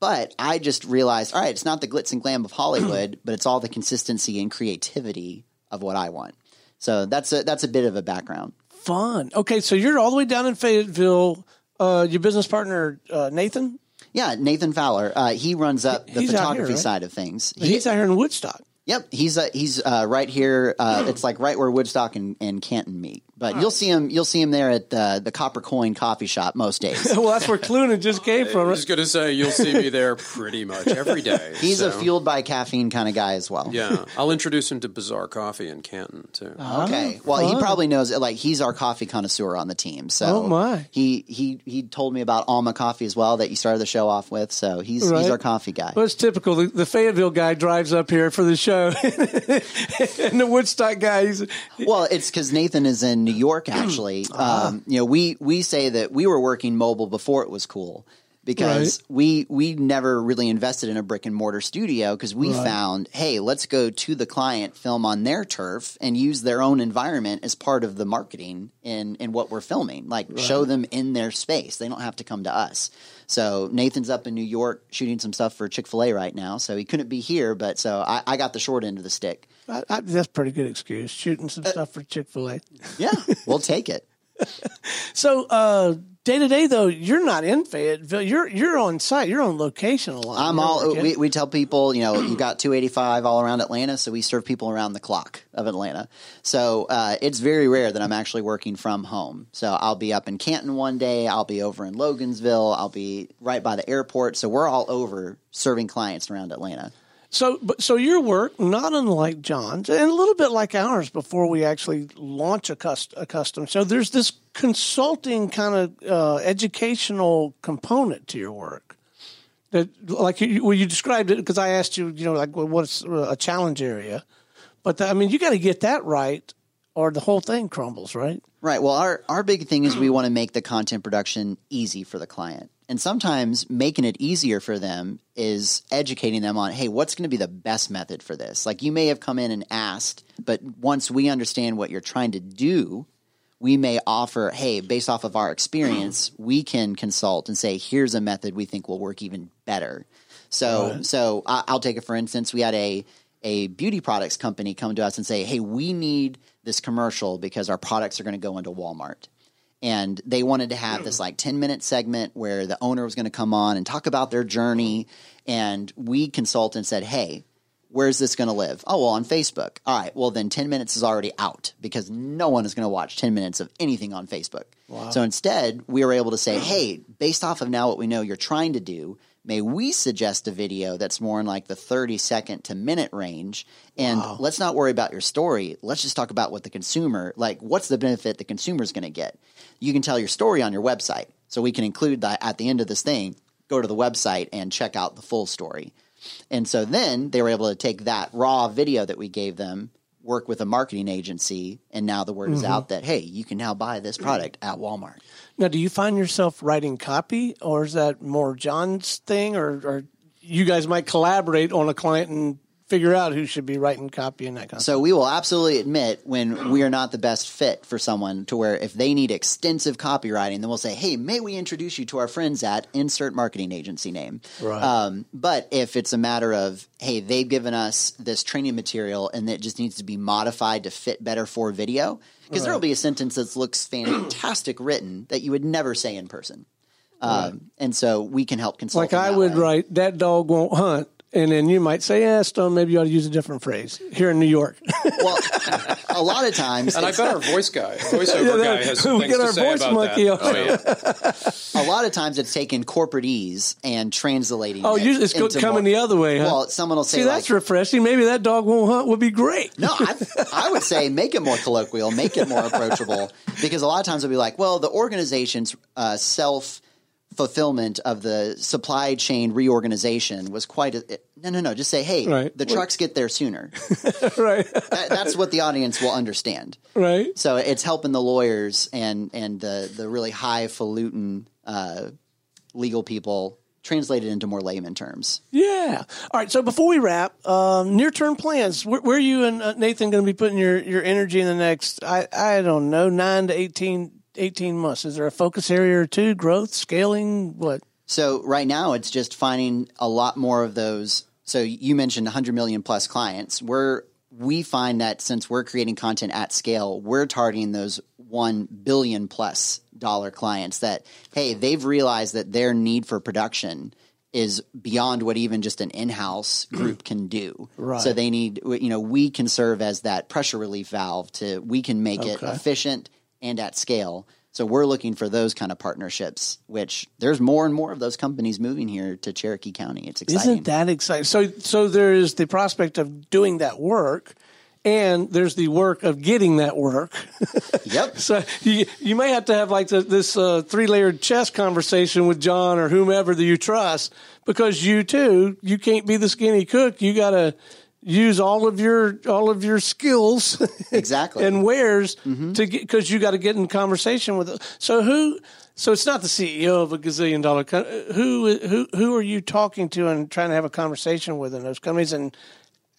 but I just realized, all right, it's not the glitz and glam of Hollywood, but it's all the consistency and creativity of what I want. So that's a that's a bit of a background. Fun. Okay, so you're all the way down in Fayetteville. Uh, your business partner uh, Nathan, Yeah, Nathan Fowler, uh, he runs up the He's out here, photography right? side of things. He- he's out here in Woodstock. Yep, he's uh, he's uh, right here. Uh, it's like right where Woodstock and, and Canton meet. But you'll see him you'll see him there at the the Copper Coin Coffee Shop most days. well, that's where Clooney just came from. I was going to say you'll see me there pretty much every day. He's a fueled by caffeine kind of guy as well. Yeah, I'll introduce him to Bizarre Coffee in Canton too. Okay. Well, he probably knows. it. Like, he's our coffee connoisseur on the team. So, Oh, my. he he he told me about Alma Coffee as well that you started the show off with. So he's Right. he's our coffee guy. Well, it's typical. The, the Fayetteville guy drives up here for the show, and the Woodstock guy, he's, Well, it's because Nathan is in New York. Actually, Uh-huh. um, you know, we we say that we were working mobile before it was cool because we we never really invested in a brick and mortar studio because we found, hey, let's go to the client, film on their turf, and use their own environment as part of the marketing in in what we're filming. Like, show them in their space; they don't have to come to us. So Nathan's up in New York shooting some stuff for Chick Fil A right now, so he couldn't be here. But so I, I got the short end of the stick. I, I, that's pretty good excuse. Shooting some stuff for Chick Fil A. Yeah, we'll take it. So uh, day to day, though, you're not in Fayetteville. You're you're on site. You're on location a lot. I'm You're all. We, we tell people, you know, you got 285 all around Atlanta, so we serve people around the clock of Atlanta. So uh, it's very rare that I'm actually working from home. So I'll be up in Canton one day, I'll be over in Logansville, I'll be right by the airport. So we're all over serving clients around Atlanta. So, but so your work, not unlike John's, and a little bit like ours, before we actually launch a, cust- a custom show, there's this consulting kind of uh, educational component to your work. That, like you, well, you described it because I asked you, you know, like well, what's a challenge area, but the, I mean, you got to get that right, or the whole thing crumbles, right? Right. Well, our, our big thing is we want to make the content production easy for the client. And sometimes making it easier for them is educating them on, hey, what's going to be the best method for this? Like you may have come in and asked, but once we understand what you're trying to do, we may offer, hey, based off of our experience, we can consult and say, here's a method we think will work even better. So, so I, I'll take it for instance. We had a a beauty products company come to us and say, hey, we need this commercial because our products are going to go into Walmart. And they wanted to have this like 10 minute segment where the owner was going to come on and talk about their journey. And we consulted and said, hey, where's this going to live? Oh, well, on Facebook. All right. Well, then 10 minutes is already out because no one is going to watch 10 minutes of anything on Facebook. So instead, we were able to say, hey, based off of now what we know you're trying to do, may we suggest a video that's more in like the 30 second to minute range and let's not worry about your story let's just talk about what the consumer like what's the benefit the consumer is going to get you can tell your story on your website. So we can include that at the end of this thing go to the website and check out the full story. And so then they were able to take that raw video that we gave them work with a marketing agency and now the word is mm-hmm. out that hey you can now buy this product at walmart. Now, do you find yourself writing copy, or is that more John's thing, or, or you guys might collaborate on a client and figure out who should be writing copy and that kind of So we will absolutely admit when we are not the best fit for someone to where if they need extensive copywriting, then we'll say, hey, may we introduce you to our friends at insert marketing agency name. Right. Um, but if it's a matter of, hey, they've given us this training material and it just needs to be modified to fit better for video, because there will be a sentence that looks fantastic written that you would never say in person. Um, And so we can help consult. Like I would way. write, that dog won't hunt. And then you might say, yeah, Stone, maybe you ought to use a different phrase here in New York. Well, a lot of times, And I it's- bet our voice guy, voiceover Yeah, guy, has some we things get to our say about monkey that. Oh, yeah. a lot of times it's taking corporatese and translating. oh, it usually it's into coming more- the other way, huh? Well, someone will say See, that's like, refreshing. Maybe that dog won't hunt would be great. no, I, I would say make it more colloquial, make it more approachable, because a lot of times it'll be like, well, the organization's uh, self fulfillment of the supply chain reorganization was quite a. No, no, no. Just say, hey, Right. the trucks get there sooner. right. That, that's what the audience will understand. right. So it's helping the lawyers and and the the really highfalutin uh, legal people translate it into more layman terms. Yeah. All right. So before we wrap, um, near term plans. Where, where are you and uh, Nathan going to be putting your, your energy in the next? I I don't know, nine to 18, 18 months. Is there a focus area or two? Growth, scaling, what? So right now it's just finding a lot more of those. So you mentioned 100 million plus clients. We're we find that since we're creating content at scale, we're targeting those 1 billion plus dollar clients that hey, they've realized that their need for production is beyond what even just an in-house group can do. Right. So they need you know, we can serve as that pressure relief valve to we can make it efficient and at scale. So we're looking for those kind of partnerships, which there's more and more of those companies moving here to Cherokee County. It's exciting. Isn't that exciting? So so there is the prospect of doing that work, and there's the work of getting that work. Yep. So you you may have to have like the, this uh, three layered chess conversation with John or whomever that you trust because you too you can't be the skinny cook. You got to use all of your all of your skills Exactly. and wares Mm-hmm. to get because you got to get in conversation with. So who? So it's not the CEO of a gazillion dollar company. Who who who are you talking to and trying to have a conversation with in those companies and.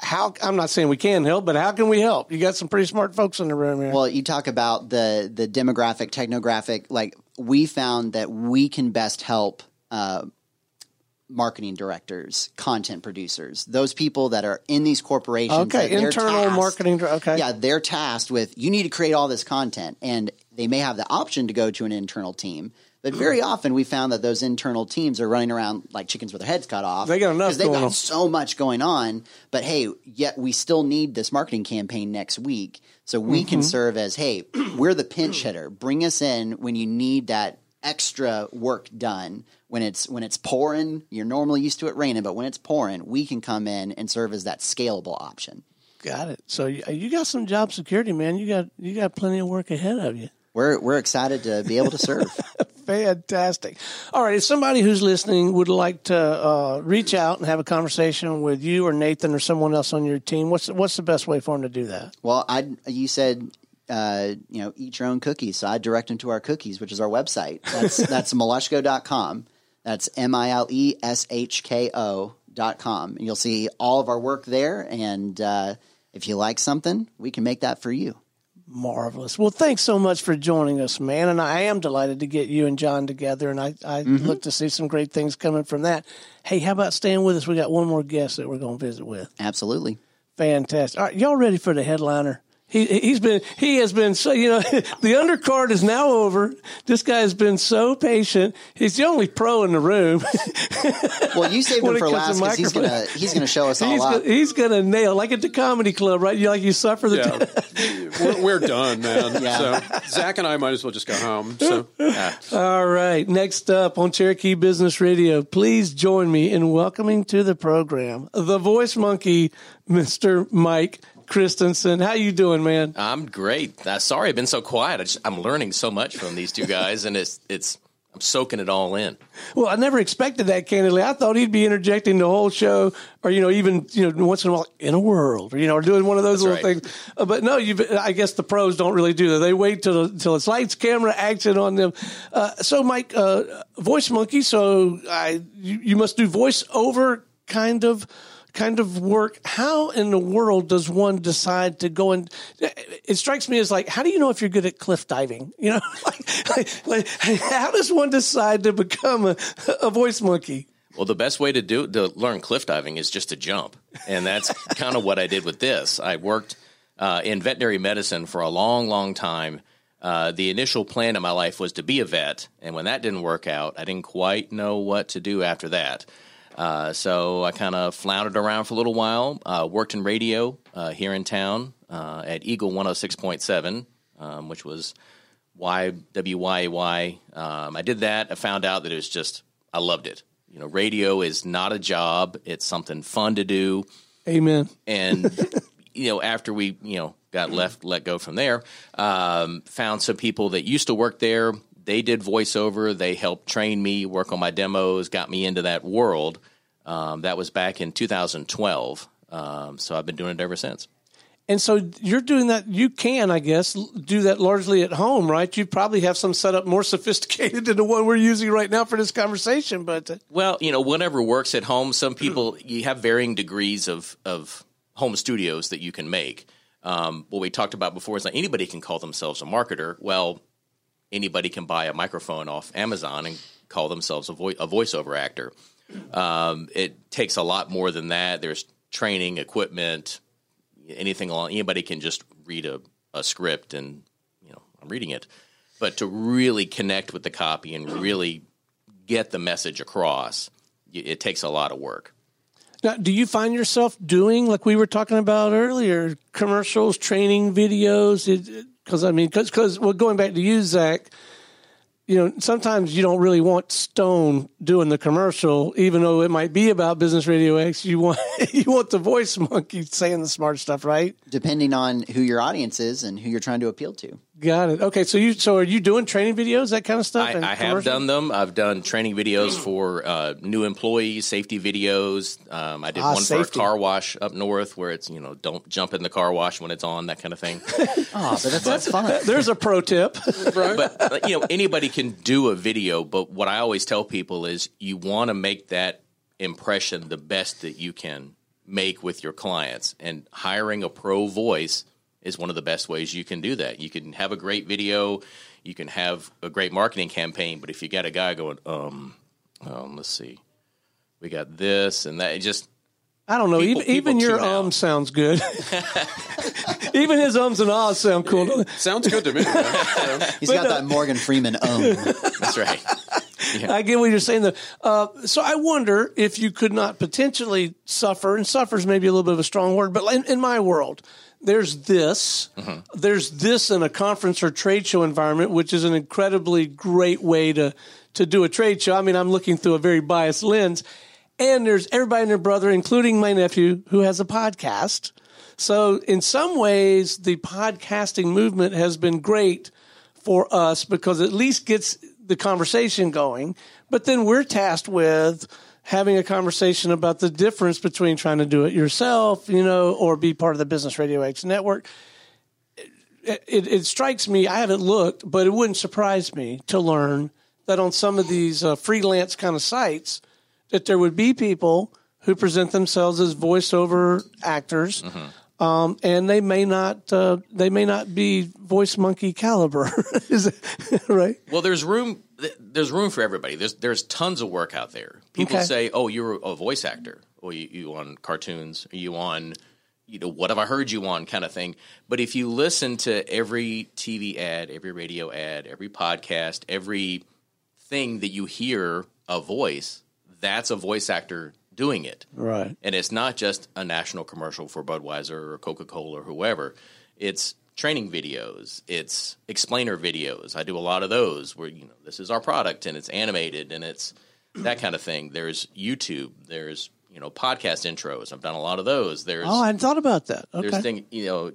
How I'm not saying we can help, but how can we help? You got some pretty smart folks in the room here. Well, you talk about the the demographic, technographic. Like we found that we can best help uh, marketing directors, content producers, those people that are in these corporations. Okay, internal tasked- marketing. Okay, Yeah, they're tasked with you need to create all this content, and they may have the option to go to an internal team. But very often, we found that those internal teams are running around like chickens with their heads cut off. They got enough they've got on. so much going on. But hey, yet we still need this marketing campaign next week, so we Mm-hmm. can serve as hey, we're the pinch hitter. Bring us in when you need that extra work done. When it's when it's pouring, you're normally used to it raining, but when it's pouring, we can come in and serve as that scalable option. got it. So you, you got some job security, man. You got you got plenty of work ahead of you. We're we're excited to be able to serve. Fantastic. All right, if somebody who's listening would like to uh, reach out and have a conversation with you or Nathan or someone else on your team, what's what's the best way for them to do that? Well, I you said uh, you know eat your own cookies, so I direct them to our cookies, which is our website. That's that's mileshko.com. That's m i l e s h k o dot com. And you'll see all of our work there. And uh, if you like something, we can make that for you. Marvelous. Well, thanks so much for joining us, man. And I am delighted to get you and John together, and I, I look to see some great things coming from that. Hey, how about staying with us? We got one more guest that we're going to visit with. Absolutely. Fantastic. All right, y'all ready for the headliner? He he's been he has been so you know the undercard is now over. This guy has been so patient. He's the only pro in the room. Well, you saved When him for last because he's gonna he's gonna show us all he's gonna, he's gonna nail like at the comedy club, right? You like you suffer the Yeah, we're, we're done, man. Yeah. So Zach and I might as well just go home. So All right. Next up on Cherokee Business Radio, please join me in welcoming to the program the voice monkey, Mr. Mike Christensen. How you doing, man? I'm great. Uh, sorry, I've been so quiet. I just, I'm learning so much from these two guys, and it's it's I'm soaking it all in. Well, I never expected that. Candidly, I thought he'd be interjecting the whole show, or you know, even you know, once in a while, in a world, or you know, or doing one of those That's little right. things. Uh, but no, you. I guess the pros don't really do that. They wait till till it's lights, camera, action on them. Uh, so, Mike, uh, voice monkey. So, I you, you must do voice over kind of kind of work. How in the world does one decide to go and? It strikes me as like, how do you know if you're good at cliff diving? You know, like, like, like how does one decide to become a, a voice monkey? Well, the best way to do to learn cliff diving is just to jump, and that's kind of what I did with this. I worked uh, in veterinary medicine for a long, long time. Uh, the initial plan in my life was to be a vet, and when that didn't work out, I didn't quite know what to do after that. Uh, so I kind of floundered around for a little while. Uh, worked in radio uh, here in town uh, at Eagle 106.7, um, which was WYAY. Um, I did that. I found out that it was just, I loved it. You know, radio is not a job, it's something fun to do. Amen. And, you know, after we, you know, got left, let go from there, um, found some people that used to work there. They did voiceover. They helped train me, work on my demos, got me into that world. Um, that was back in 2012. Um, so I've been doing it ever since. And so you're doing that. You can, I guess, do that largely at home, right? You probably have some setup more sophisticated than the one we're using right now for this conversation. But uh, Well, you know, whatever works at home. Some people you have varying degrees of of home studios that you can make. Um, what we talked about before is like anybody can call themselves a marketer. Well, anybody can buy a microphone off Amazon and call themselves a, vo- a voiceover actor. Um, it takes a lot more than that. There's training, equipment, anything along. Anybody can just read a, a script and you know I'm reading it, but to really connect with the copy and really get the message across, it takes a lot of work. now, do you find yourself doing, like we were talking about earlier, commercials, training videos? Because I mean, because well, going back to you, Zach. You know, sometimes you don't really want Stone doing the commercial, even though it might be about Business Radio X. You want you want the voice monkey saying the smart stuff, right? depending on who your audience is and who you're trying to appeal to. Got it. Okay, so you so are you doing training videos, that kind of stuff? I, I have done them. I've done training videos for uh, new employees, safety videos. Um, I did Ah, one safety. for a car wash up north, where it's you know don't jump in the car wash when it's on, that kind of thing. Oh, but that's, that's fun. There's a pro tip. but uh, you know anybody can do a video but what i always tell people is you want to make that impression the best that you can make with your clients and hiring a pro voice is one of the best ways you can do that you can have a great video you can have a great marketing campaign but if you got a guy going um, um let's see we got this and that it just I don't know. People- even even your tune out. um sounds good. even his ums and ahs sound cool. sounds good to me. man. So, He's got that Morgan Freeman um. that's right I get what you're saying. Though. Uh, so I wonder if you could not potentially suffer, and suffers maybe a little bit of a strong word, but in, in my world, there's this, mm-hmm. there's this in a conference or trade show environment, which is an incredibly great way to to do a trade show. I mean, I'm looking through a very biased lens, and there's everybody and their brother, including my nephew, who has a podcast. So in some ways, the podcasting movement has been great for us because it at least gets the conversation going. But then we're tasked with having a conversation about the difference between trying to do it yourself, you know, or be part of the Business Radio X network. It, it, it strikes me, I haven't looked, but it wouldn't surprise me to learn that on some of these uh, freelance kind of sites, that there would be people who present themselves as voiceover actors. Um, and they may not uh, they may not be voice monkey caliber, is it right? Well, there's room. Th- There's room for everybody. There's there's tons of work out there. People Okay. say, "Oh, you're a voice actor. Or you, you on cartoons? Are you on, you know, what have I heard you on kind of thing. But if you listen to every TV ad, every radio ad, every podcast, every thing that you hear a voice, that's a voice actor doing it. Right. And it's not just a national commercial for Budweiser or Coca Cola or whoever. It's training videos. It's explainer videos. I do a lot of those where you know this is our product and it's animated and it's that kind of thing. There's YouTube. There's you know podcast intros. I've done a lot of those. There's Oh, I hadn't thought about that. Okay. there's thing you know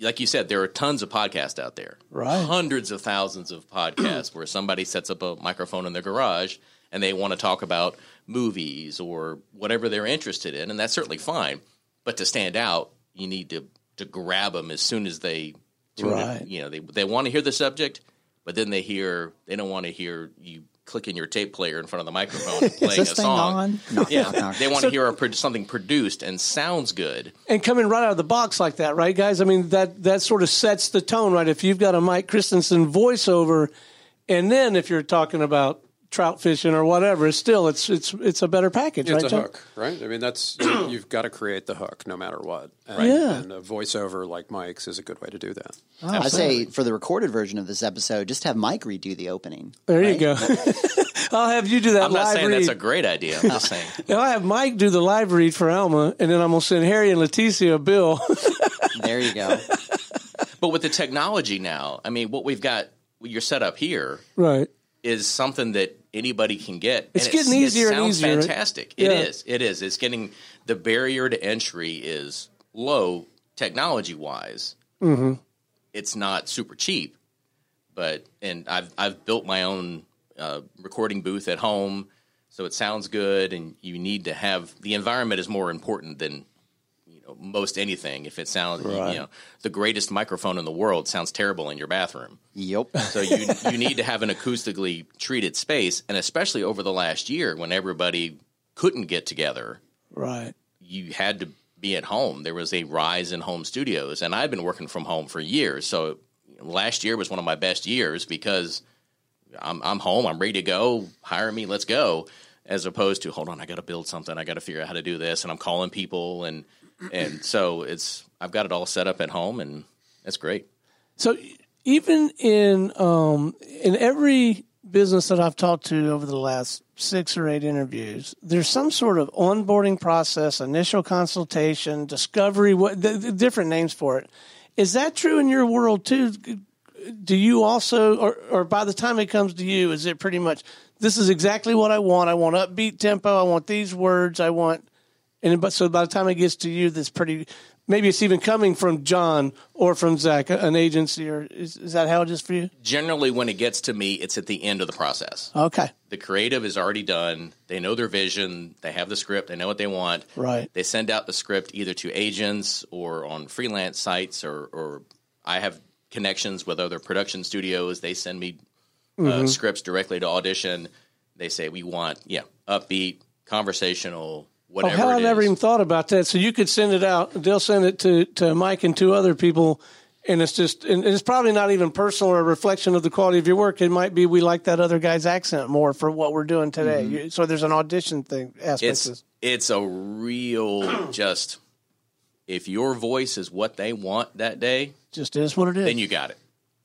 like you said there are tons of podcasts out there Right. hundreds of thousands of podcasts where somebody sets up a microphone in their garage and they want to talk about movies or whatever they're interested in and that's certainly fine but to stand out you need to to grab them as soon as they tune Right. in. you know they they want to hear the subject but then they hear they don't want to hear you clicking your tape player in front of the microphone and playing this a thing song on? Knock, yeah knock, knock. they want to hear a, pro- something produced and sounds good and coming right out of the box like that, right, guys? I mean, that that sort of sets the tone, right? If you've got a Mike Christensen voiceover, and then if you're talking about trout fishing or whatever, it's still it's it's it's a better package, It's right? a John? hook, right? I mean, that's you- you've got to create the hook no matter what. And, Yeah. and a voiceover like Mike's is a good way to do that. I say for the recorded version of this episode, just have Mike redo the opening. There you go. I'll have you do that i'm not saying read. that's a great idea i'm just saying Now I have Mike do the live read for Alma, and then I'm gonna send Harry and Leticia a bill. There you go. But with the technology now, I mean, what we've got, your setup here right. Is something that anybody can get. It's and getting easier it and sounds easier, right? fantastic. Yeah. It is. It is. It's getting the barrier to entry is low technology wise. Mm-hmm. It's not super cheap, but and I've I've built my own uh, recording booth at home, so it sounds good. And you need to have the environment is more important than most anything. If it sounds Right. you know the greatest microphone in the world sounds terrible in your bathroom. Yep. So you you need to have an acoustically treated space, and especially over the last year when everybody couldn't get together, Right. you had to be at home. There was a rise in home studios, and I've been working from home for years. So last year was one of my best years because I'm I'm home, I'm ready to go. Hire me, let's go. As opposed to hold on, I got to build something. I got to figure out how to do this, and I'm calling people, and and so it's I've got it all set up at home, and that's great. So even in um, in every business that I've talked to over the last six or eight interviews, there's some sort of onboarding process, initial consultation, discovery, what the, the different names for it. Is that true in your world too? Do you also, or, or by the time it comes to you, is it pretty much this is exactly what I want? I want upbeat tempo. I want these words. I want, and but so by the time it gets to you, that's pretty. Maybe it's even coming from John or from Zach, an agency, or is, is that how it is for you? Generally, when it gets to me, it's at the end of the process. Okay, the creative is already done. They know their vision. They have the script. They know what they want. Right. They send out the script either to agents or on freelance sites, or, or I have connections with other production studios. They send me uh, scripts directly to audition. They say we want yeah upbeat, conversational, Oh, whatever. hell, I never even thought about that. So you could send it out. They'll send it to, to Mike and two other people. And it's just, and it's probably not even personal or a reflection of the quality of your work. It might be we like that other guy's accent more for what we're doing today. Mm-hmm. You- So there's an audition thing aspect. it's it's a real just if your voice is what they want that day, just is what it is. then you got it.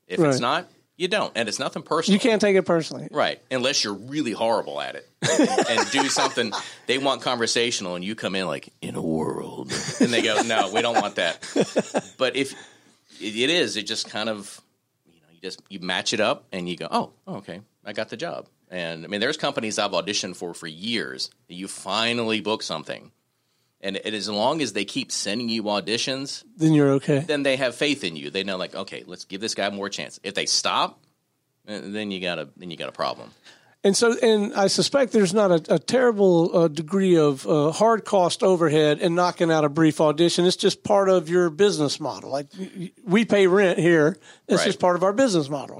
If Right. it's not, you don't, and it's nothing personal. you can't take it personally. Right, unless you're really horrible at it and, and do something. They want conversational, and you come in like in a world, and they go, "No, we don't want that." But if it, it is, it just kind of, you know, you just you match it up, and you go, "Oh, okay, I got the job." And I mean, there's companies I've auditioned for for years. You finally book something, and it, as long as they keep sending you auditions, Then you're okay. then they have faith in you. They know, like, okay, let's give this guy more chance. If they stop, eh, then you got a then you got a problem. And so, and I suspect there's not a, a terrible uh, degree of uh, hard cost overhead in knocking out a brief audition. It's just part of your business model. Like we pay rent here. It's Right. just part of our business model.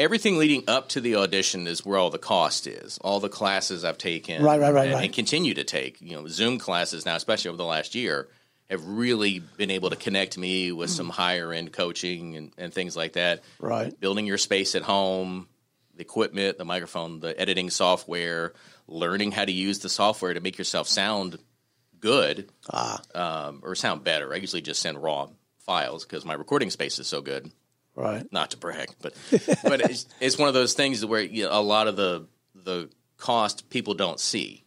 Everything leading up to the audition is where all the cost is. All the classes I've taken, Right, right, right, and, right. and continue to take. You know, Zoom classes now, especially over the last year, have really been able to connect me with some higher end coaching and, and things like that. Right. building your space at home, the equipment, the microphone, the editing software, learning how to use the software to make yourself sound good um, or sound better. I usually just send raw files because my recording space is so good. Right. Not to brag, but but it's, it's one of those things where you know, a lot of the the cost people don't see.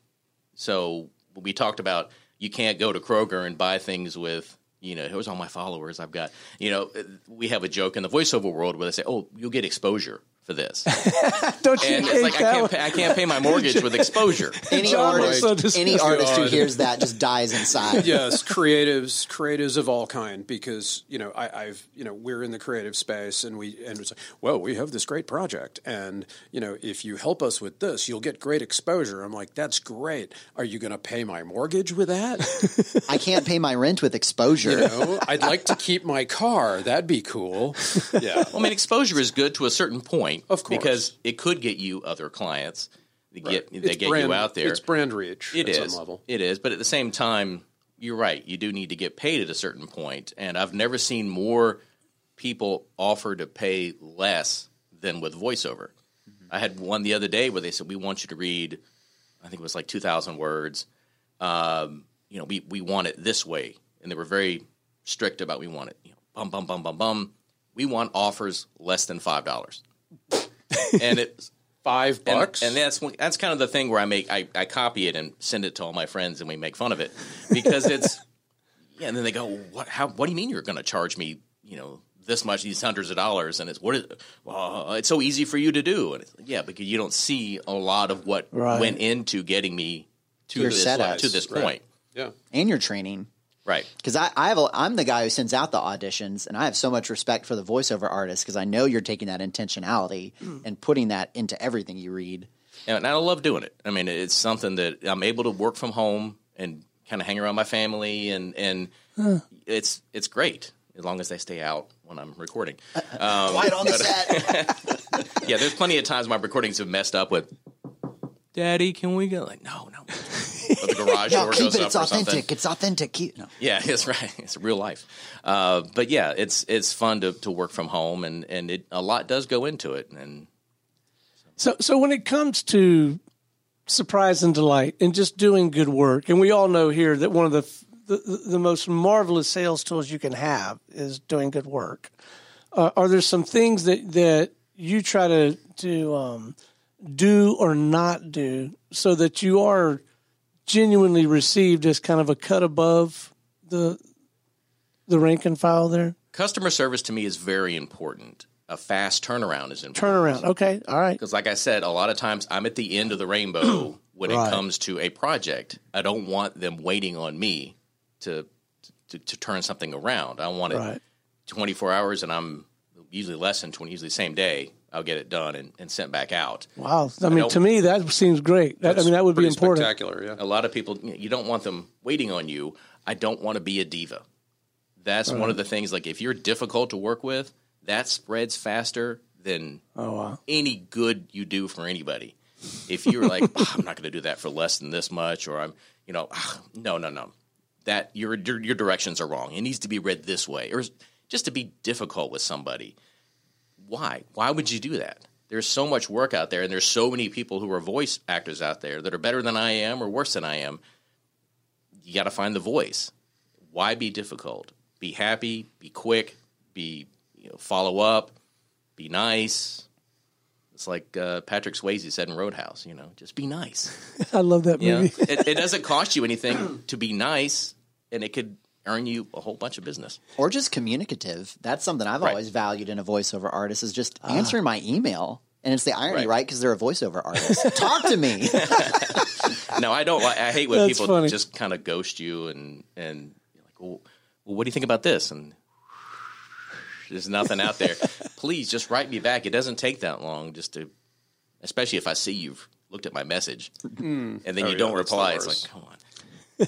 So we talked about you can't go to Kroger and buy things with you know here's all my followers I've got. You know we have a joke in the voiceover world where they say, oh, you'll get exposure for this. Don't you And hate it's like I can't, pay, I can't pay my mortgage with exposure. Any John was artist, so any artist who hears that just dies inside. yes, creatives, creatives of all kind, because you know I, I've you know we're in the creative space, and we and it's like, well, we have this great project, and you know if you help us with this, you'll get great exposure. I'm like, that's great. Are you going to pay my mortgage with that? I can't pay my rent with exposure. You know, I'd like to keep my car. That'd be cool. Yeah. Well, I mean, exposure is good to a certain point, Of course. because it could get you other clients. They get they It's get brand- you out there. It's brand reach. It at is. some level. It is. But at the same time, you're right. You do need to get paid at a certain point. point, and I've never seen more people offer to pay less than with voiceover. I had one the other day where they said, "We want you to read." I think it was like two thousand words. Um, you know, we we want it this way, and they were very strict about we want it. You know, bum bum bum bum bum. We want offers less than five dollars, and it's Five bucks. and that's that's kind of the thing where I make I, I copy it and send it to all my friends and we make fun of it because it's yeah. And then they go, what? How? What do you mean you're going to charge me? You know this much, these hundreds of dollars, and it's what is? Well, it's so easy for you to do, and it's, yeah, because you don't see a lot of what Right. went into getting me to Your this setups, to this right. point, yeah. And your training. Right? Because I, I have a, I'm the guy who sends out the auditions, and I have so much respect for the voiceover artist because I know you're taking that intentionality and putting that into everything you read. And I love doing it. I mean, it's something that I'm able to work from home and kind of hang around my family, and and it's it's great as long as they stay out when I'm recording. Um, Quiet on the set. yeah, there's plenty of times my recordings have messed up with. Daddy, can we go? Like, no, no. Or the garage no, door keep goes it. up It's or something. authentic. It's authentic. Keep, no. Yeah, it's right. It's real life. Uh, but yeah, it's it's fun to, to work from home, and and it a lot does go into it. And So, so when it comes to surprise and delight and just doing good work, and we all know here that one of the the, the most marvelous sales tools you can have is doing good work. Uh, are there some things that that you try to to um, do or not do so that you are genuinely received as kind of a cut above the the rank and file there? customer service to me is very important. A fast turnaround is important. Turnaround. Okay. All right. Because, like I said, a lot of times I'm at the end of the rainbow when Right. it comes to a project. I don't want them waiting on me to to, to turn something around. I want it Right. 24 hours, and I'm usually less than 20, usually the same day. I'll get it done and, and sent back out. Wow. I mean, to me, that seems great. That, I mean, that would be important. Spectacular, yeah. A lot of people, you, don't want them waiting on you. I don't want to be a diva. That's one of the things. Like if you're difficult to work with, that spreads faster than Oh, wow. any good you do for anybody. If you're like, "Ah, I'm not going to do that for less than this much, or I'm, you know, ah, no, no, no, that your, your your directions are wrong. It needs to be read this way, or just to be difficult with somebody. Why? Why would you do that? There's so much work out there, and there's so many people who are voice actors out there that are better than I am or worse than I am. You got to find the voice. Why be difficult? Be happy. Be quick. Be you know, follow up. Be nice. It's like uh, Patrick Swayze said in Roadhouse. You know, just be nice. I love that You know? movie. it, it doesn't cost you anything to be nice, and it could earn you a whole bunch of business. Or just communicative. That's something I've Right. always valued in a voiceover artist is just ah. answering my email. And it's the irony, Right. right? Because they're a voiceover artist. Talk to me. No, I don't. like I hate when That's people funny. just kind of ghost you and and you're like, well, well, what do you think about this? And there's nothing out there. Please just write me back. It doesn't take that long just to, especially if I see you've looked at my message hmm. and then Oh, you yeah, don't that's the reply. It's like, come on.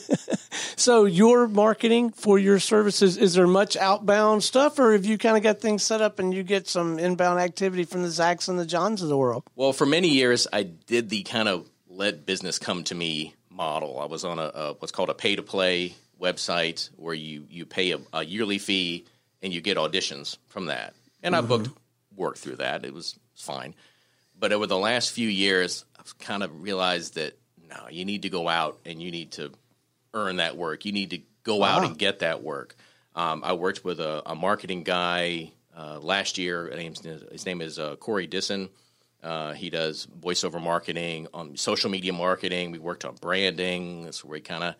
So, your marketing for your services, is there much outbound stuff, or have you kind of got things set up and you get some inbound activity from the Zacks and the Johns of the world? Well, for many years, I did the kind of let business come to me model. I was on a, a what's called a pay to play website where you you pay a, a yearly fee and you get auditions from that. And I mm-hmm. booked work through that. It was fine. But over the last few years, I've kind of realized that no, you need to go out and you need to earn that work. You need to go out and get that work. Um, I worked with a, a marketing guy uh, last year. His name is, his name is uh, Corey Disson. Uh, he does voiceover marketing on social media marketing. We worked on branding. That's where we kind of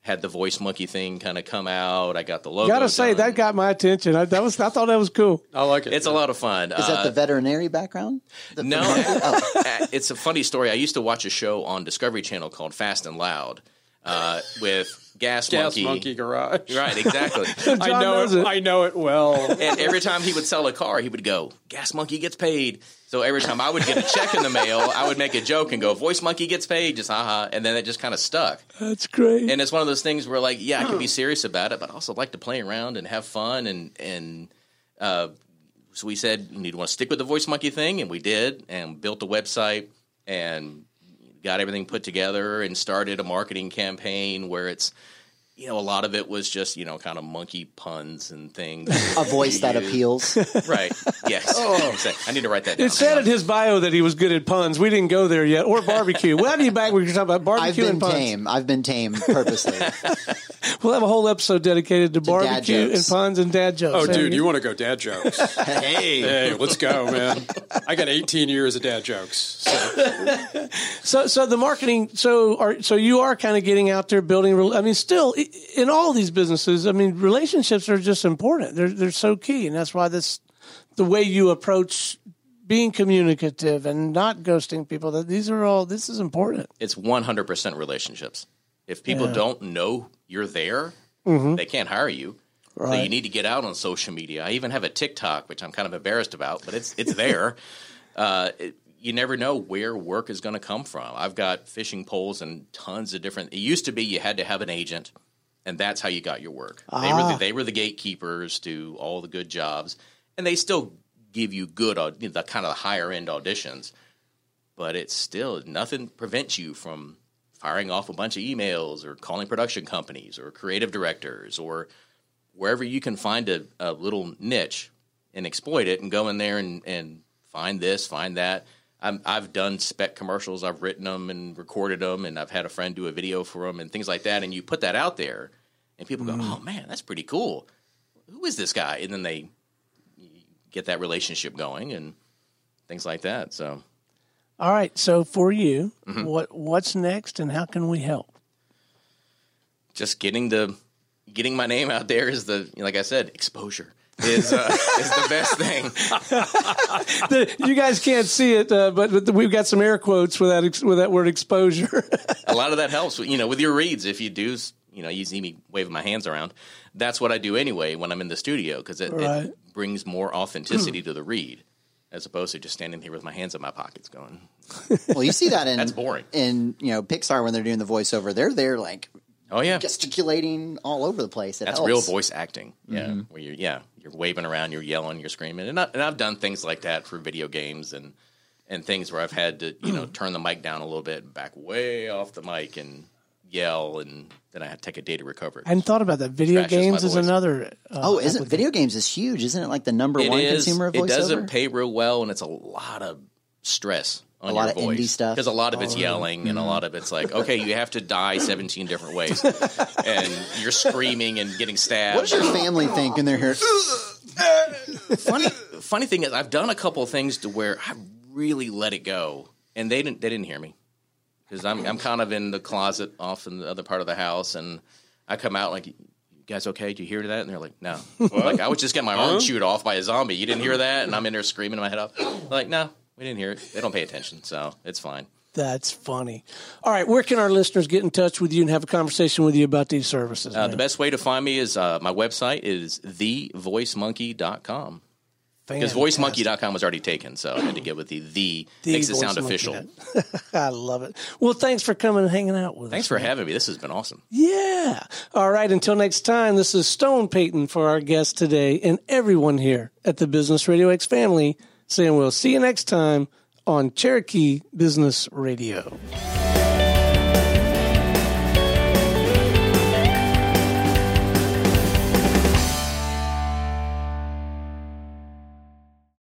had the voice monkey thing kind of come out. I got the logo. Gotta say done. that got my attention. I, that was I thought that was cool. I like it. it's a lot of fun. Is that the veterinary background? The- No, Oh. uh, it's a funny story. I used to watch a show on Discovery Channel called Fast and Loud uh, with Gas, Gas Monkey. Monkey Garage. Right, exactly. I know it, it. I know it well. and every time he would sell a car, he would go, "Gas Monkey gets paid." So every time I would get a check in the mail, I would make a joke and go, "Voice Monkey gets paid," just haha, and then it just kind of stuck. That's great. And it's one of those things where, like, yeah, I can be serious about it, but I also like to play around and have fun. And and uh, so we said, you need to want to stick with the Voice Monkey thing, and we did, and built a website and got everything put together and started a marketing campaign where it's. You know, a lot of it was just you know kind of monkey puns and things. a voice that appeals. right? Yes. Oh. I need to write that down. it said in his bio that he was good at puns. We didn't go there yet, or barbecue. We'll have you back. We can talk about barbecue I've barbecue been and puns. tame. I've been tame purposely. We'll have a whole episode dedicated to, dad barbecue and puns and dad jokes. Oh, Hey, dude, you want to go dad jokes? Hey, hey, let's go, man. I got 18 years of dad jokes. So. So, so the marketing. So, are so you are kind of getting out there, building. rel- I mean, still i- in all these businesses. I mean, relationships are just important. They're they're so key, and that's why this the way you approach being communicative and not ghosting people. That these are all. This is important. it's 100% relationships. If people don't know you're there, Mm-hmm. they can't hire you. So you need to get out on social media. I even have a TikTok, which I'm kind of embarrassed about, but it's it's there. uh, it, you never know where work is going to come from. I've got fishing poles and tons of different. It used to be you had to have an agent, and that's how you got your work. They were the, ah. they were the gatekeepers to all the good jobs, and they still give you good, aud- the kind of higher end auditions. But it's still nothing prevents you from firing off a bunch of emails or calling production companies or creative directors or wherever you can find a, a little niche and exploit it and go in there and, and find this, find that. I'm, I've done spec commercials, I've written them and recorded them, and I've had a friend do a video for them and things like that. And you put that out there, and people go, "Oh man, that's pretty cool. Who is this guy?" And then they get that relationship going and things like that. So All right. So for you, Mm-hmm. what what's next, and how can we help? just getting the getting my name out there is the like I said, exposure is uh, is the best thing. The- you guys can't see it, uh, but, but we've got some air quotes with that ex- with that word exposure. a lot of that helps. You know, with your reads, if you do, you know, you see me waving my hands around. That's what I do anyway when I'm in the studio because it, Right. it brings more authenticity to the read as opposed to just standing here with my hands in my pockets going. well, you see that in That's boring. In you know Pixar when they're doing the voiceover, they're there like Oh yeah, gesticulating all over the place. It that's helps. real voice acting. Mm-hmm. Yeah, where you're yeah you're waving around, you're yelling, you're screaming, and, I, and I've done things like that for video games and and things where I've had to you know turn the mic down a little bit, back way off the mic, and yell, and then I had to take a day to recover. I hadn't thought about that. Video Scratches my games is voice. another. Uh, Oh, isn't video games is huge? Isn't it like the number It one is. consumer of voiceover? It doesn't pay real well, and it's a lot of stress on A lot your of voice. indie stuff. because a lot of it's yelling, and a lot of it's like, okay, you have to die seventeen different ways, and you're screaming and getting stabbed. What does your family think when they're here? funny funny thing is I've done a couple of things to where I really let it go, and they didn't they didn't hear me because I'm I'm kind of in the closet off in the other part of the house, and I come out like. You guys okay? Do you hear that? And they're like, no. like I was just getting my arm chewed off by a zombie. You didn't hear that? And I'm in there screaming in my head off. Like, no, we didn't hear it. They don't pay attention, so it's fine. That's funny. All right, where can our listeners get in touch with you and have a conversation with you about these services? Uh, the best way to find me is uh, my website is thevoicemonkey.com. Because voicemonkey.com was already taken, so I had to get with the the, The makes it sound official. I love it. Well, thanks for coming and hanging out with Thanks us. Thanks for man. having me. This has been awesome. Yeah. All right. Until next time, this is Stone Payton for our guest today and everyone here at the Business Radio X family saying we'll see you next time on Cherokee Business Radio.